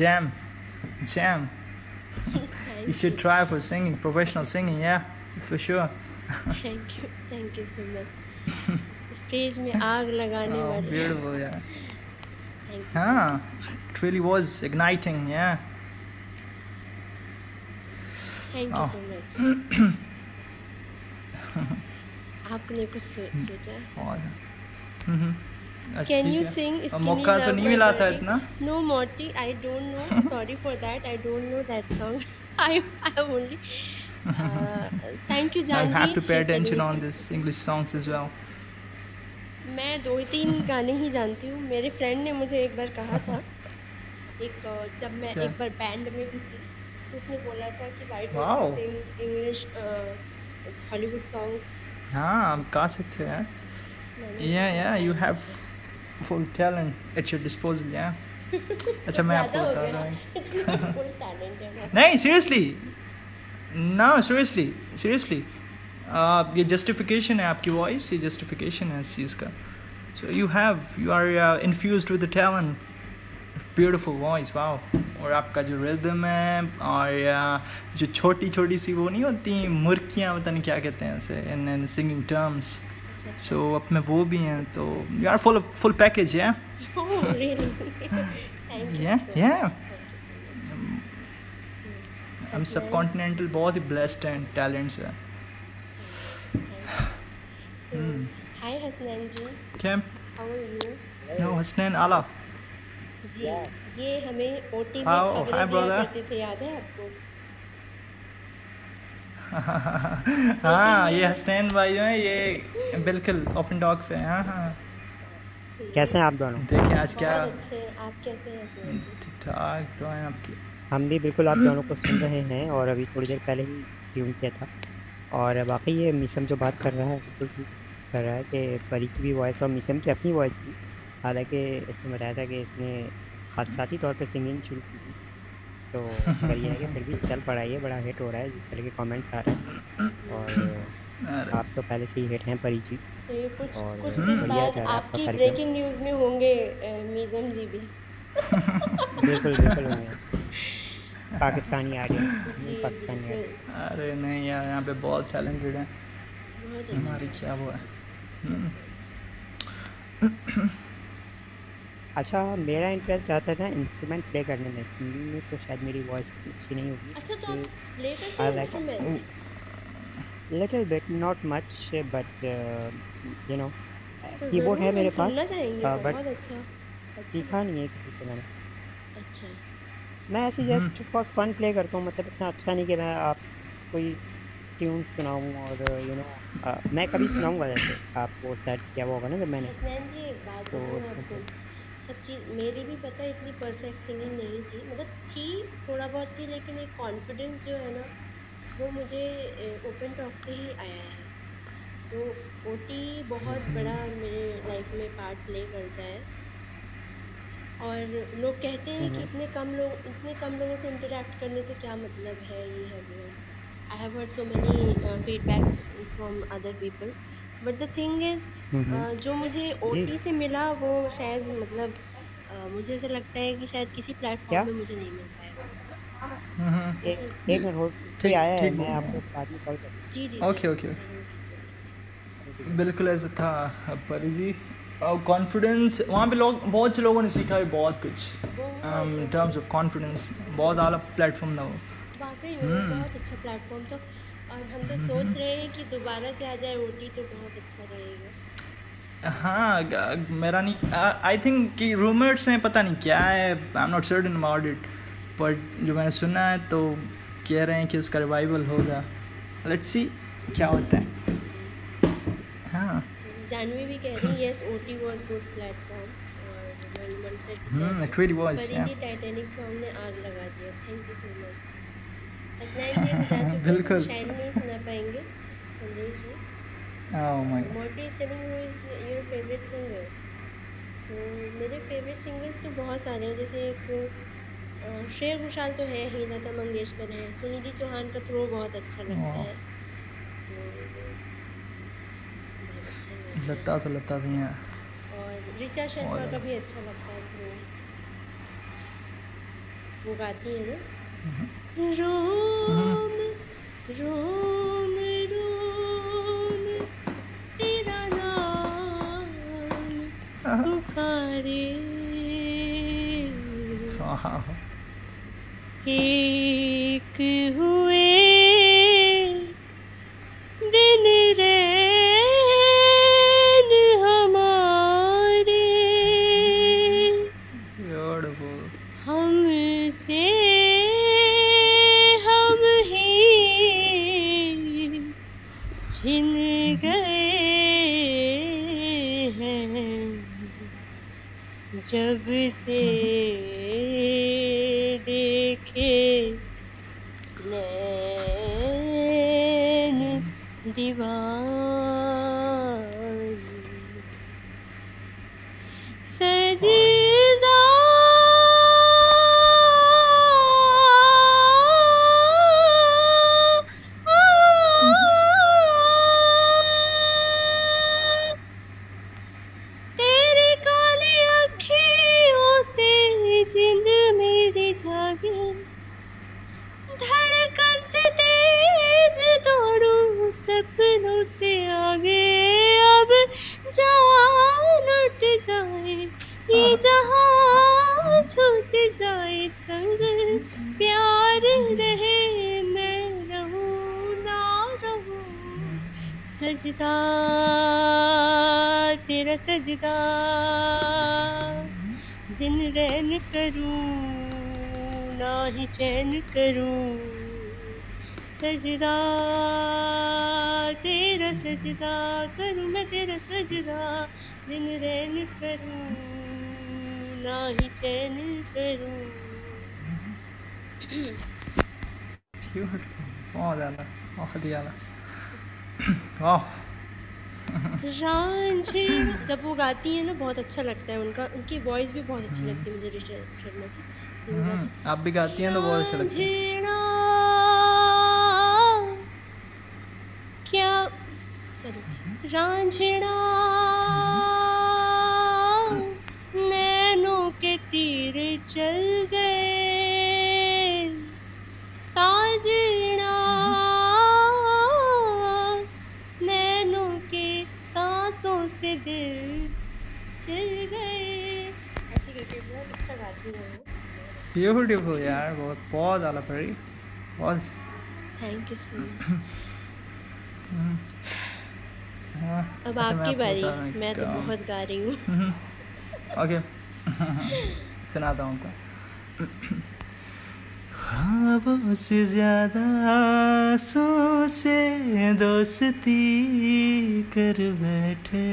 Jam. Jam. You Thank should try for singing, professional singing, yeah. That's for sure. Thank you thank you so much [LAUGHS] stage में आग लगाने Oh, वाले beautiful, yeah. Thank you Ah, it really was igniting, yeah. Thank you Oh. So much [COUGHS] आपने कुछ सो- सोचा और हम्म अच्छा, can you है। सिंग मौका तो नहीं मिला था इतना नो मोटी I don't know sorry for that I don't know that song I I only thank you I Janvi [LAUGHS] [LAUGHS] [LAUGHS] have to pay she is attention telling on me. this English songs as well. मैं दो तीन गाने ही जानती हूँ मेरे friend ने मुझे एक बार कहा था एक जब मैं अच्छा। एक बार बैंड में भी थी तो उसने बोला था कि वाई. इंग्लिश हॉलीवुड सॉन्ग्स हाँ आप गा सकते हो यार Yeah, yeah, you have full talent at your disposal, yeah. अच्छा मैं आपको बता रहा हूँ फुल टैलेंट नहीं seriously no seriously seriously uh, ये justification है आपकी voice ये justification है इस चीज़ का so you have you are uh, infused with the talent beautiful voice wow और आपका जो rhythm है और uh, जो छोटी छोटी सी वो नहीं होती मुर्कियाँ पता नहीं क्या कहते हैं ऐसे in, in singing सो अब में वो भी हैं तो you are full full package है हम सब कॉन्टिनेंटल बहुत ही ब्लेस्ड हैं टैलेंट्स हैं. हाय हसनैन hmm. जी आला ये हमें ओटी में थे याद है आपको? [LAUGHS] हाँ ये हसनैन भाई जो है ये बिल्कुल ओपन डॉग पे हैं, हाँ हाँ। कैसे हैं आप दोनों? देखिए आज क्या आप कैसे हैं? ठीक ठाक तो हैं आपकी? हम भी बिल्कुल आप दोनों को सुन रहे हैं और अभी थोड़ी देर पहले ही ट्यून किया था। और बाकी ये मिसम जो बात कर रहा है बिल्कुल ठीक कर रहा है कि परी की भी वॉइस और मिसम की अपनी वॉइस की। हालाँकि इसने बताया था कि इसने हादसाती तौर पर सिंगिंग शुरू की थी। तो ये है कि फिर भी चल पड़ा ये बड़ा हिट हो रहा है जिस तरह के कमेंट्स आ रहे हैं। और आप तो पहले से ही हिट हैं परी जी। तो कुछ और कुछ दिन बाद है आपका ब्रेकिंग न्यूज़ में होंगे मीज़म जी भी। बिल्कुल बिल्कुल होंगे। पाकिस्तानी आ गए पाकिस्तानी आ गए अरे नहीं यार यहाँ पे बहुत टैलेंटेड है। हमारी क्या वो है? हम्म, अच्छा मेरा इंटरेस्ट ज़्यादा था इंस्ट्रूमेंट प्ले करने में सिंगिंग में तो शायद मेरी वॉइस अच्छी नहीं होगी अच्छा तो आप प्ले करते I हैं like it. Instrument little bit not much but you know keyboard है मेरे पास uh, बहुत अच्छा अच्छा। सीखा नहीं है किसी से मैंने। अच्छा। मैं ऐसे जस्ट फॉर फन प्ले करता हूँ मतलब इतना अच्छा नहीं कि मैं आप कोई ट्यून सुनाऊँ और यू नो मैं कभी सुनाऊँगा जैसे आपको सेट किया हुआ होगा ना जब मैंने। तो सब चीज़ मेरी भी पता है इतनी परफेक्ट सिंगिंग नहीं थी। मतलब थी थोड़ा बहुत थी लेकिन एक कॉन्फिडेंस जो है ना वो मुझे ओपन टॉक से ही आया है। तो ओटी बहुत बड़ा मेरे लाइफ में पार्ट प्ले करता है। और लोग कहते हैं कि हम्म। इतने कम लोग इतने कम लोगों से इंटरेक्ट करने से क्या मतलब है ये है वो। I have heard so many feedbacks from other people but the thing is जो मुझे ओटी से मिला वो शायद मतलब अ, मुझे ऐसा लगता है कि शायद किसी प्लेटफॉर्म में मुझे नहीं मिल पाएगा हम्म एक हम्म, एक मिनट होल्ड। ठीक आया है? मैं आपको बाद में कॉल करता जी जी ओके ओके हूँ बिल्कुल ऐसा था परी जी। और कॉन्फिडेंस वहाँ पे लोग बहुत से लोगों ने सीखा है बहुत कुछ। इन टर्म्स ऑफ़ कॉन्फिडेंस बहुत आला प्लेटफॉर्म था वो। हम्म। बहुत अच्छा प्लेटफॉर्म था। और हम तो सोच रहे हैं कि दोबारा से आ जाए ओटी तो बहुत अच्छा रहेगा। हाँ मेरा नहीं आई थिंक कि रूमर्स में पता नहीं क्या है I am not certain about it but जो मैंने सुना है तो कह रहे हैं कि उसका रिवाइवल होगा। लेट्स सी क्या होता है। हाँ। जानवी भी कह रही yes OT was good platform hmm it really was या टाइटैनिक सॉन्ग ने आग लगा दिया thank you so much Hasnain ji बता चुके हैं तो बिल्कुल। हु सो मेरे फेवरेट सिंगर्स तो बहुत सारे हैं। जैसे एक अ, घोषाल तो है ही लता मंगेशकर है सुनिधि चौहान का थ्रो बहुत अच्छा लगता है। तो बहुत अच्छा गाती लता तो लता थी हैं। और ऋचा शर्मा का भी अच्छा लगता है थ्रो वो गाती है ना? रोम रोम रोम तेरा नाम पुकारे एक हुए जब से देखे नैन दीवानी सजदा, तेरा सजदा। दिन रैन करूँ, ना ही चैन करूँ। सजदा, तेरा सजदा, करूँ मैं तेरा सजदा। दिन रैन करूँ, ना ही चैन करूँ। [CLEARS THROAT] बहुत ज़्यादा बहुत ज़्यादा। रांझे जब वो गाती है ना बहुत अच्छा लगता है उनका। उनकी वॉइस भी बहुत अच्छी लगती है मुझे ऋचा शर्मा की। गाती हम्म, आप भी गाती हैं तो बहुत अच्छा लगता है। क्या? सॉरी रांझेड़ा नैनों के तीर चल गए। ब्यूटीफुल यार बहुत बहुत ज़्यादा परी बहुत थैंक यू सो मच हाँ, अब अच्छा, आपकी बारी। हूँ मैं तो बहुत गा रही हूँ। [LAUGHS] ओके। [LAUGHS] सुनाता हूँ आपको। ख्वाबों से ज़्यादा आँसू से दोस्ती कर बैठे।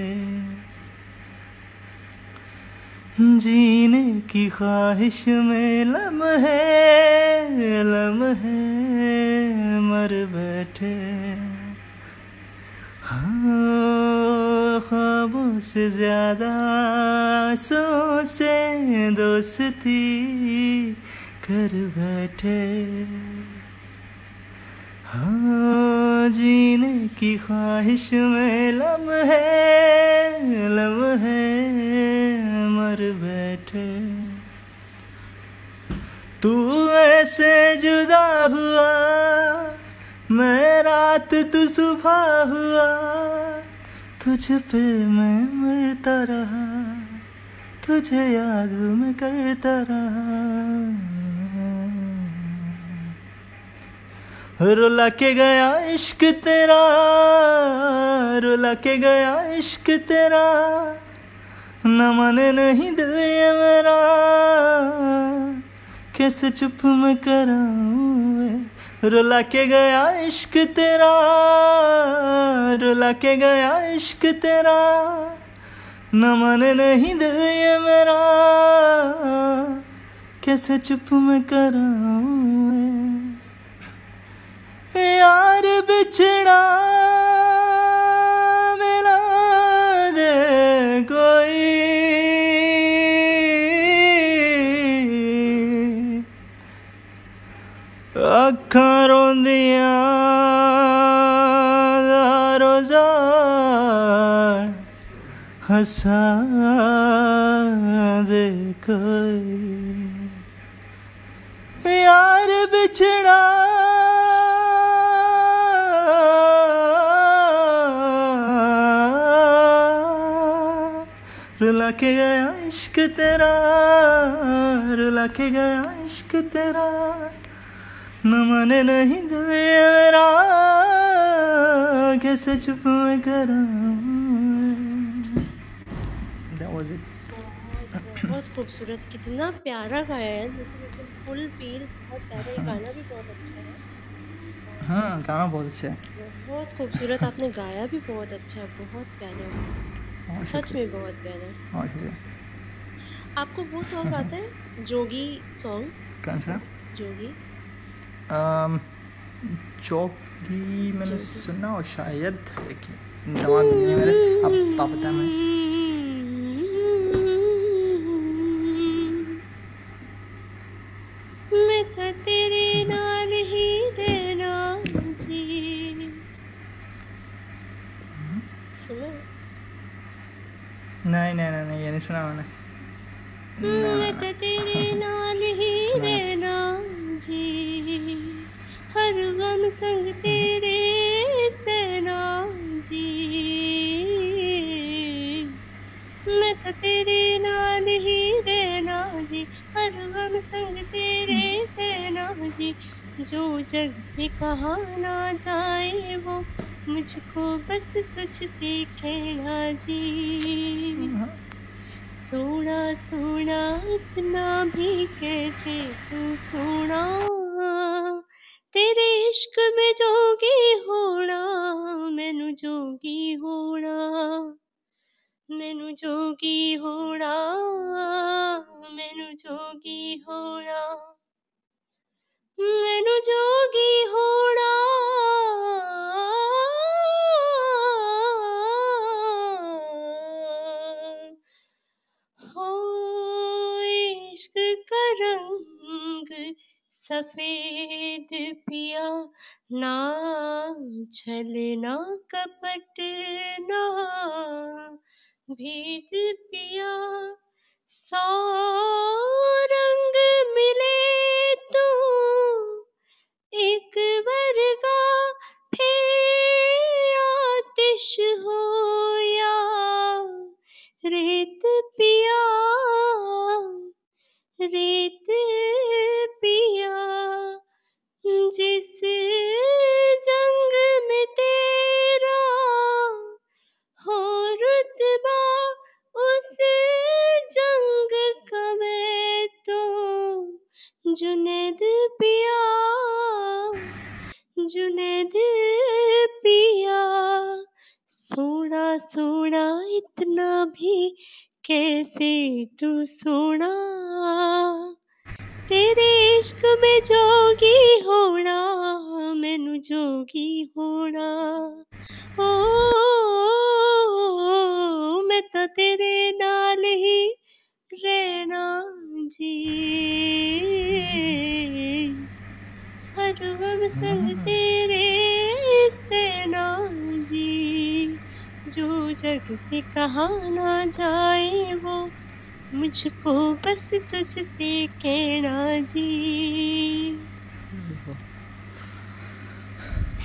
जीने की ख्वाहिश में लम है लम है, मर बैठे। हाँ ख्वाबों से ज़्यादा आँसू से दोस्ती कर बैठे। हाँ जीने की ख्वाहिश में लम्हे है, मर बैठे। तू ऐसे जुदा हुआ, मैं रात तू सुबह हुआ, तुझ पे मैं मरता रहा, तुझे याद मैं करता रहा। रुला के गया इश्क तेरा, रुला के गया इश्क तेरा। न माने नहीं दिल ये मेरा, कैसे चुप मैं कराऊं रुला के गया इश्क तेरा, रुला के गया इश्क तेरा। न माने नहीं दिल ये मेरा, कैसे चुप मैं कराऊं ਯਾਰ ਵਿਛੜਾ ਮਿਲਾ ਦੇ ਕੋਈ। ਅੱਖਾਂ ਰੋਂਦੀਆਂ ਰੋਜ਼ਾਰ ਹਸਾ ਦੇ ਕੋਈ। ਯਾਰ ਵਿਛੜਾ रुला के गया इश्क तेरा रुला के गया इश्क तेरा। न माने नहीं दिल मेरा कैसे चुप मैं it. बहुत खूबसूरत कितना प्यारा गाया है। फुल फील बहुत प्यारा। ये गाना भी बहुत अच्छा है। हाँ गाना बहुत अच्छा है। बहुत खूबसूरत आपने गाया भी बहुत अच्छा बहुत प्यारा। और सच में बहुत प्यारा। और शुक्रिया। आपको वो सॉन्ग आता है जोगी सॉन्ग कौन सा? जोगी। um, चौकी मैंने जोगी। सुना और शायद लेकिन दिमाग नहीं है मेरे। अब मैं मैं तुझसे कहना जी सोना सोना इतना भी कैसे तू सोना? तेरे इश्क में जोगी होना मैनू जोगी होना मैनू जोगी होना मैनू जोगी होना मैनू जोगी होना। सफ़ेद पिया, ना छल, ना कपट, ना भेद पिया। सौ रंग मिले तो एक वर्गा फिर आतिश होया रेत पिया, रेत जुनैद पिया जुनेद पिया। सोना सोना इतना भी कैसे तू सोना? तेरे इश्क में जोगी होना मैनू जोगी होना। ओ, ओ, ओ, ओ मैं तो तेरे नाल ही रहना जी। हर वक्त संग तेरे सेना जी। जो जग से कहा ना जाए वो मुझको बस तुझसे कहना जी।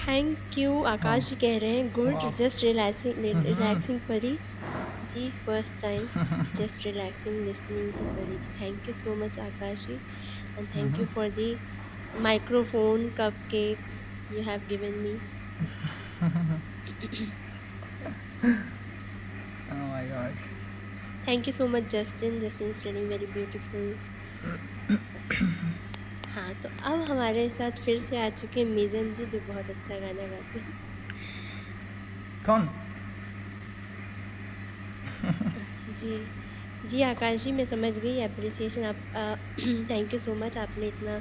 थैंक यू आकाश जी कह रहे हैं good just relaxing relaxing Pari. Ji first time just relaxing listening thank you so much Akash and thank you for the microphone cupcakes you have given me. [LAUGHS] Oh my god. Thank you so much justin. Justin is telling very beautiful. [COUGHS] हाँ तो अब हमारे साथ फिर से आ चुके हैं मिजन जी जो बहुत अच्छा गाना गाते हैं। कौन? जी। जी, आकाश जी, मैं समझ गई अप्रिसिएशन आप थैंक यू सो मच आपने इतना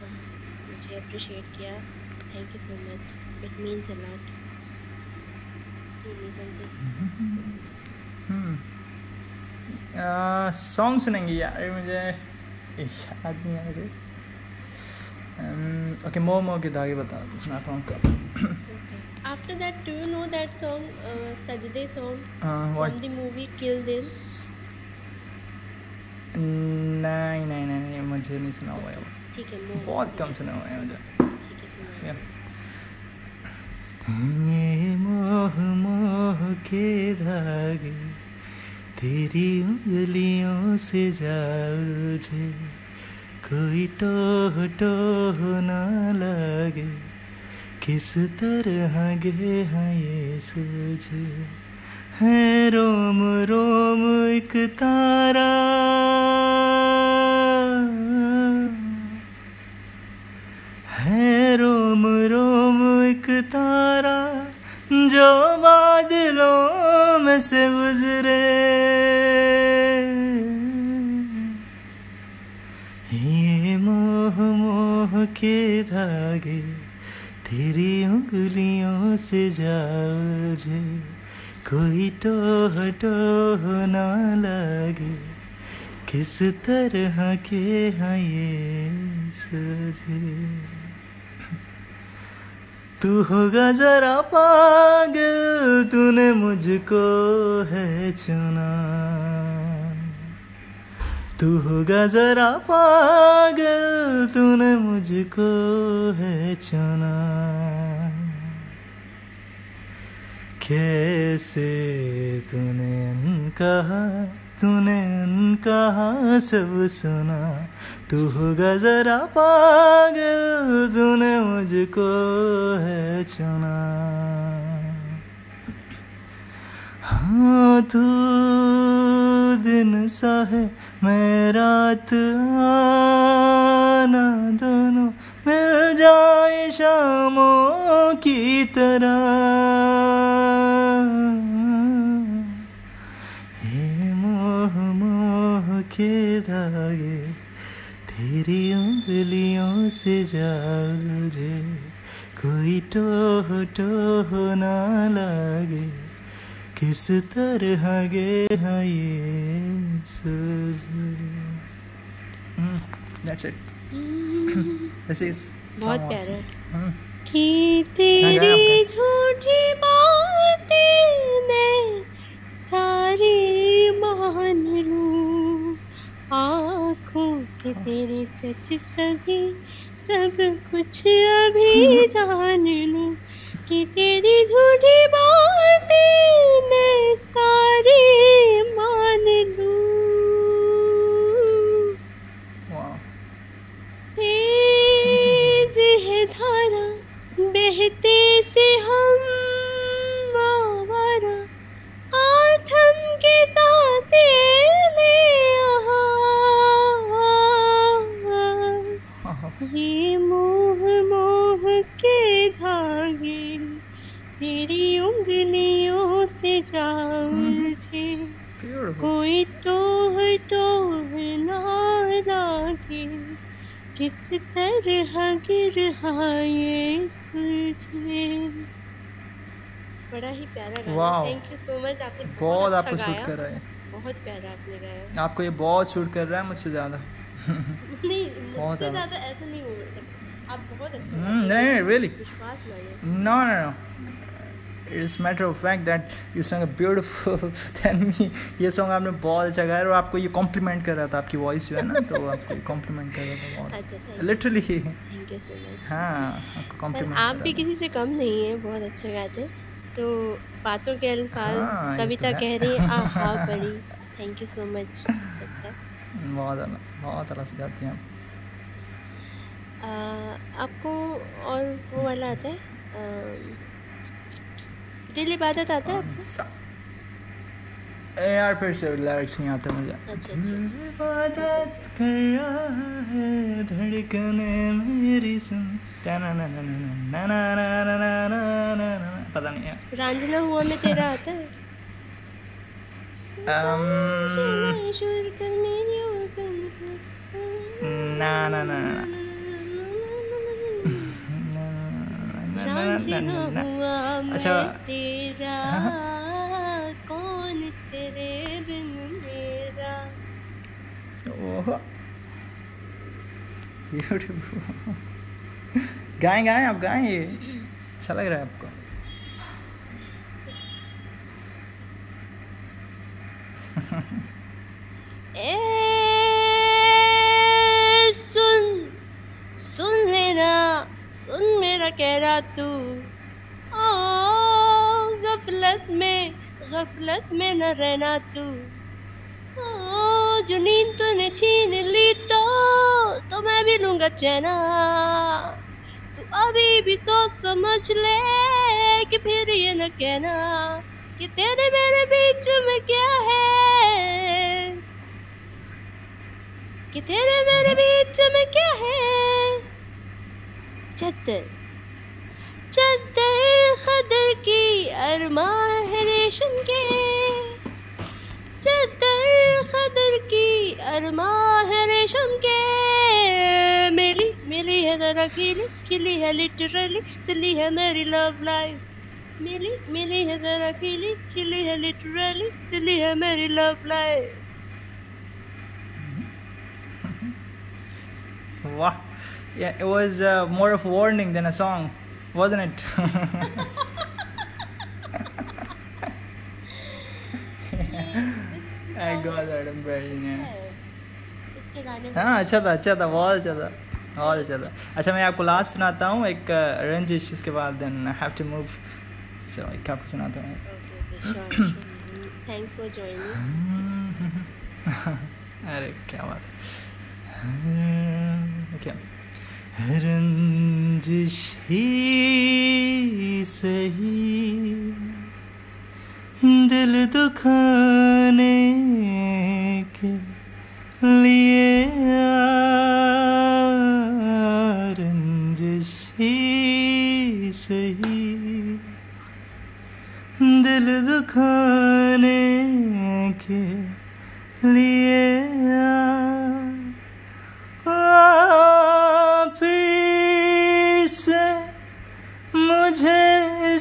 मुझे अप्रिशिएट किया। Thank you so much it means a lot ji Mizan ji. Song सुनेंगे यार। मुझे याद नहीं आ रही। ओके मो मो के धागे बता सुनाता हूँ आपको। After that do you know that song Sajde song what from the movie Kill Dil नहीं नहीं नहीं नहीं मुझे नहीं सुना हुआ है ठीक है बहुत कम सुना हुआ है मुझे। ठीक है सुना। ये मोह मोह के धागे तेरी उंगलियों से जा उलझे कोई टोह टोह ना लगे। किस तरह गे हैं ये सूझे? है रोम रोम एक तारा। है रोम रोम एक तारा जो बादलों में से गुजरे। ये मोह मोह के धागे तेरी उंगलियों से जाओ कोई टोह टोह ना लगे, किस तरह के हैं ये सूझे तू होगा जरा पागल, तूने मुझको है चुना। तू होगा जरा पागल, तूने मुझको है चुना। कैसे तूने कहा तूने कहा सब सुना। तू होगा जरा पागल, तूने मुझको है चुना। हाँ तू दिन सा है, मैं रात आना दोनों मिल जाए शामों की तरह। ये मोह मोह के धागे, तेरी उंगलियों से जालझे कोई टोह टोह ना लागे। किस तरह गे हाँ ये That's it. This बहुत प्यारा कि तेरी झूठी बातें मैं सारी मान लूँ। आँखों से तेरे सच सभी सब कुछ अभी [LAUGHS] जान लूँ। कि तेरी झूठी बातें मैं सारी मान लूँ। Wow. तेज है धारा बहते से हम आवारा आथम के सांसे ले ये मोह मोह के धागे तेरी उंगलियों से जा उलझे Beautiful. कोई तोह तोह ना लागे किस तरह गिर ये सुलझे बड़ा ही प्यारा गाना। Wow. Thank you so much आपने बहुत बहुत आपको अच्छा कर रहा है। बहुत प्यारा आपने गाया। आपको ये बहुत शूट कर रहा है मुझसे ज़्यादा। [LAUGHS] नहीं मुझसे ज़्यादा। ज़्यादा ऐसा नहीं हो सकता। आप बहुत अच्छा Hmm, नहीं No, no, no. It's matter of fact that you sang a beautiful [LAUGHS] than me. ये सॉन्ग आपने बहुत अच्छा गाया और आपको ये कॉम्प्लीमेंट कर रहा था आपकी वॉइस जो है ना तो आपको कॉम्प्लीमेंट कर रहा था बहुत। Literally thank you so much हाँ आपको कॉम्प्लीमेंट आप भी किसी से कम नहीं है बहुत अच्छा गाते तो बातों के अल्फाज हाँ, ये कविता तो है। कह रही है आहा [LAUGHS] बड़ी। थैंक यू सो मच बहुत बहुत अला से गाती हैं आप। आपको और वो वाला आता है दिल इबादत आता है आपको यार फिर से लिरिक्स नहीं आते मुझे अच्छा अच्छा इबादत कर रहा है धड़कने मेरी सुन ना ना ना ना ना ना ना ना ना ना ना पता नहीं है रांझना हुआ में तेरा आता है Um। ना ना ना ना अच्छा। तेरा। कौन तेरे बिन मेरा ओह ब्यूटीफुल गाएँ गाएँ आप गाएँ ये अच्छा लग रहा है आपको ए [LAUGHS] मेरा कह रहा तू ओ गफलत में गफलत में न रहना तू। ओ जो नींद तूने छीन ली तो तो मैं भी लूँगा चैना। तू अभी भी सोच समझ ले कि फिर ये न कहना कि तेरे मेरे बीच में क्या है। कि तेरे मेरे बीच में क्या है। चद्दर खदर की अरमा है रेशम के। चद्दर खदर की अरमा है रेशम के। मिली मिली है जरा खिली खिली है लिटरली सिली है मेरी लव लाइफ मिली मिली है जरा खिली खिली है लिटरली सिली है मेरी love life Wow. Yeah, it was uh, more of a warning than a song, wasn't it? [LAUGHS] I got that impression. Yeah. हाँ अच्छा था अच्छा था बहुत अच्छा था बहुत अच्छा था अच्छा मैं आपको लास्ट सुनाता हूँ एक रंजिश इसके बाद then I have to move so एक आपको सुनाता हूँ Okay, okay, sure, sure. Thanks for joining. [LAUGHS] अरे क्या बात क्या [LAUGHS] रंजिश ही सही। दिल दुखाने के लिए रंजिश ही सही। दिल दुखाने के लिए आ, आ,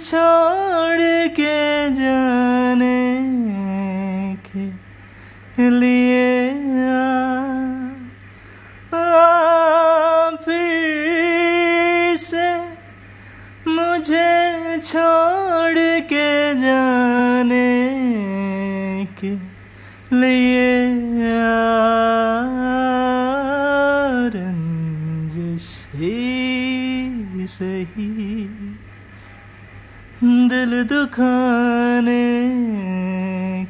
छोड़ के जाने के लिए आ, आ, फिर से मुझे छोड़ दुखाने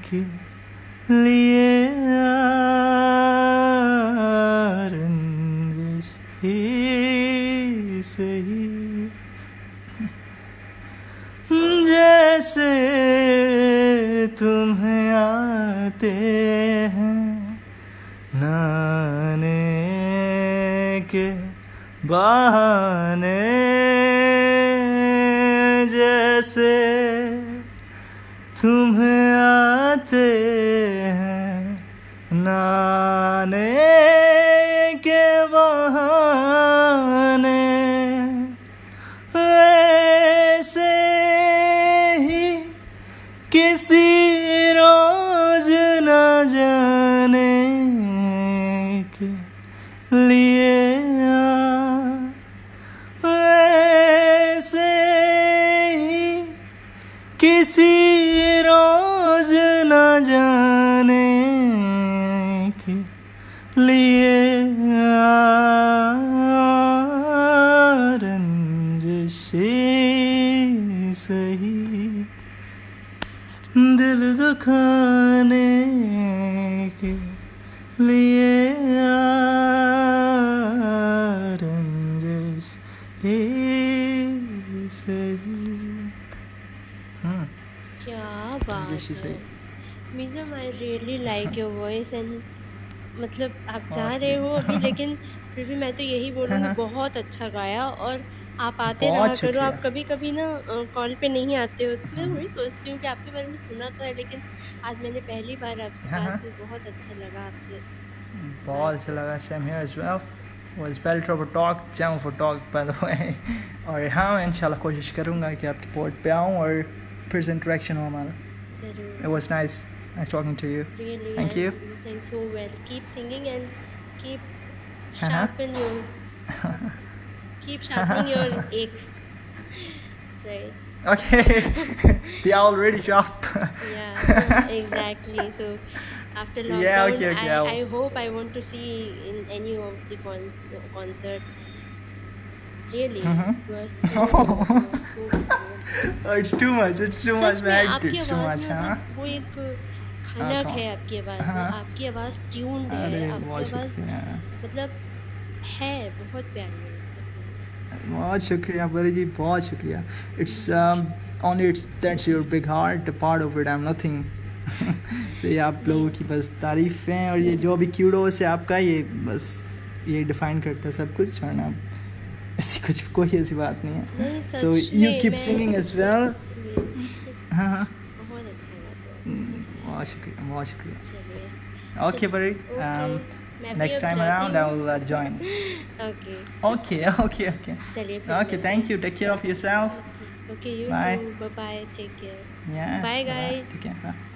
के लिए रंजिश ही सही। जैसे तुम्हें हाँ। बहुत अच्छा गाया और आप आते रहा करो आप कभी कभी ना कॉल पे नहीं आते हो तो मैं वही सोचती हूँ कि आपके बारे में सुना तो है लेकिन आज मैंने पहली बार आपसे हाँ, हाँ। बात की बहुत अच्छा लगा आपसे बहुत अच्छा लगा same here as well was better for talk jam for talk by the way [LAUGHS] और हाँ मैं इंशाल्लाह कोशिश करूँगा कि आपके पोर्ट पे आऊँ और फिर से इंटरेक्शन हो हमारा it was nice nice talking to you Really, Thank you. You sang so well. Keep singing and keep Uh-huh. your [LAUGHS] keep sharpening your aches. Right. okay [LAUGHS] they are already sharp Yeah. [LAUGHS] exactly. So after lockdown, Yeah, okay, okay, I, I'll- I hope I want to see in any of the cons- concert. Really, Mhm. you are so, good, you are so good. oh, it's too much it's too much सच में man आपकी it's too आवाज much में हाँ मतलब वो एक खनक कौन? है आपकी आवाज में हाँ। आपकी आवाज ट्यून्ड अरे है आपकी बहुत आवाज शुक्रिया मतलब है बहुत प्यारी सच में। बहुत शुक्रिया बरी जी बहुत शुक्रिया। It's only it's that's your big heart part of it I am nothing तो ये आप लोगों की बस तारीफ़ें और ये जो भी क्यूडोस है आपका ये बस ये डिफाइन करता है सब कुछ और ना ऐसी कुछ कोई ऐसी बात नहीं है। So you keep singing as well हाँ हाँ। बहुत हम्म, बहुत शुक्रिया बहुत शुक्रिया। ओके मैं भी नेक्स्ट अब टाइम जाती अराउंड आई हूँ। Will join okay okay okay okay चलिए फिर okay thank you take care of yourself okay you Bye. Bye bye take care Yeah. Bye, bye-bye. guys. Take care. Bye.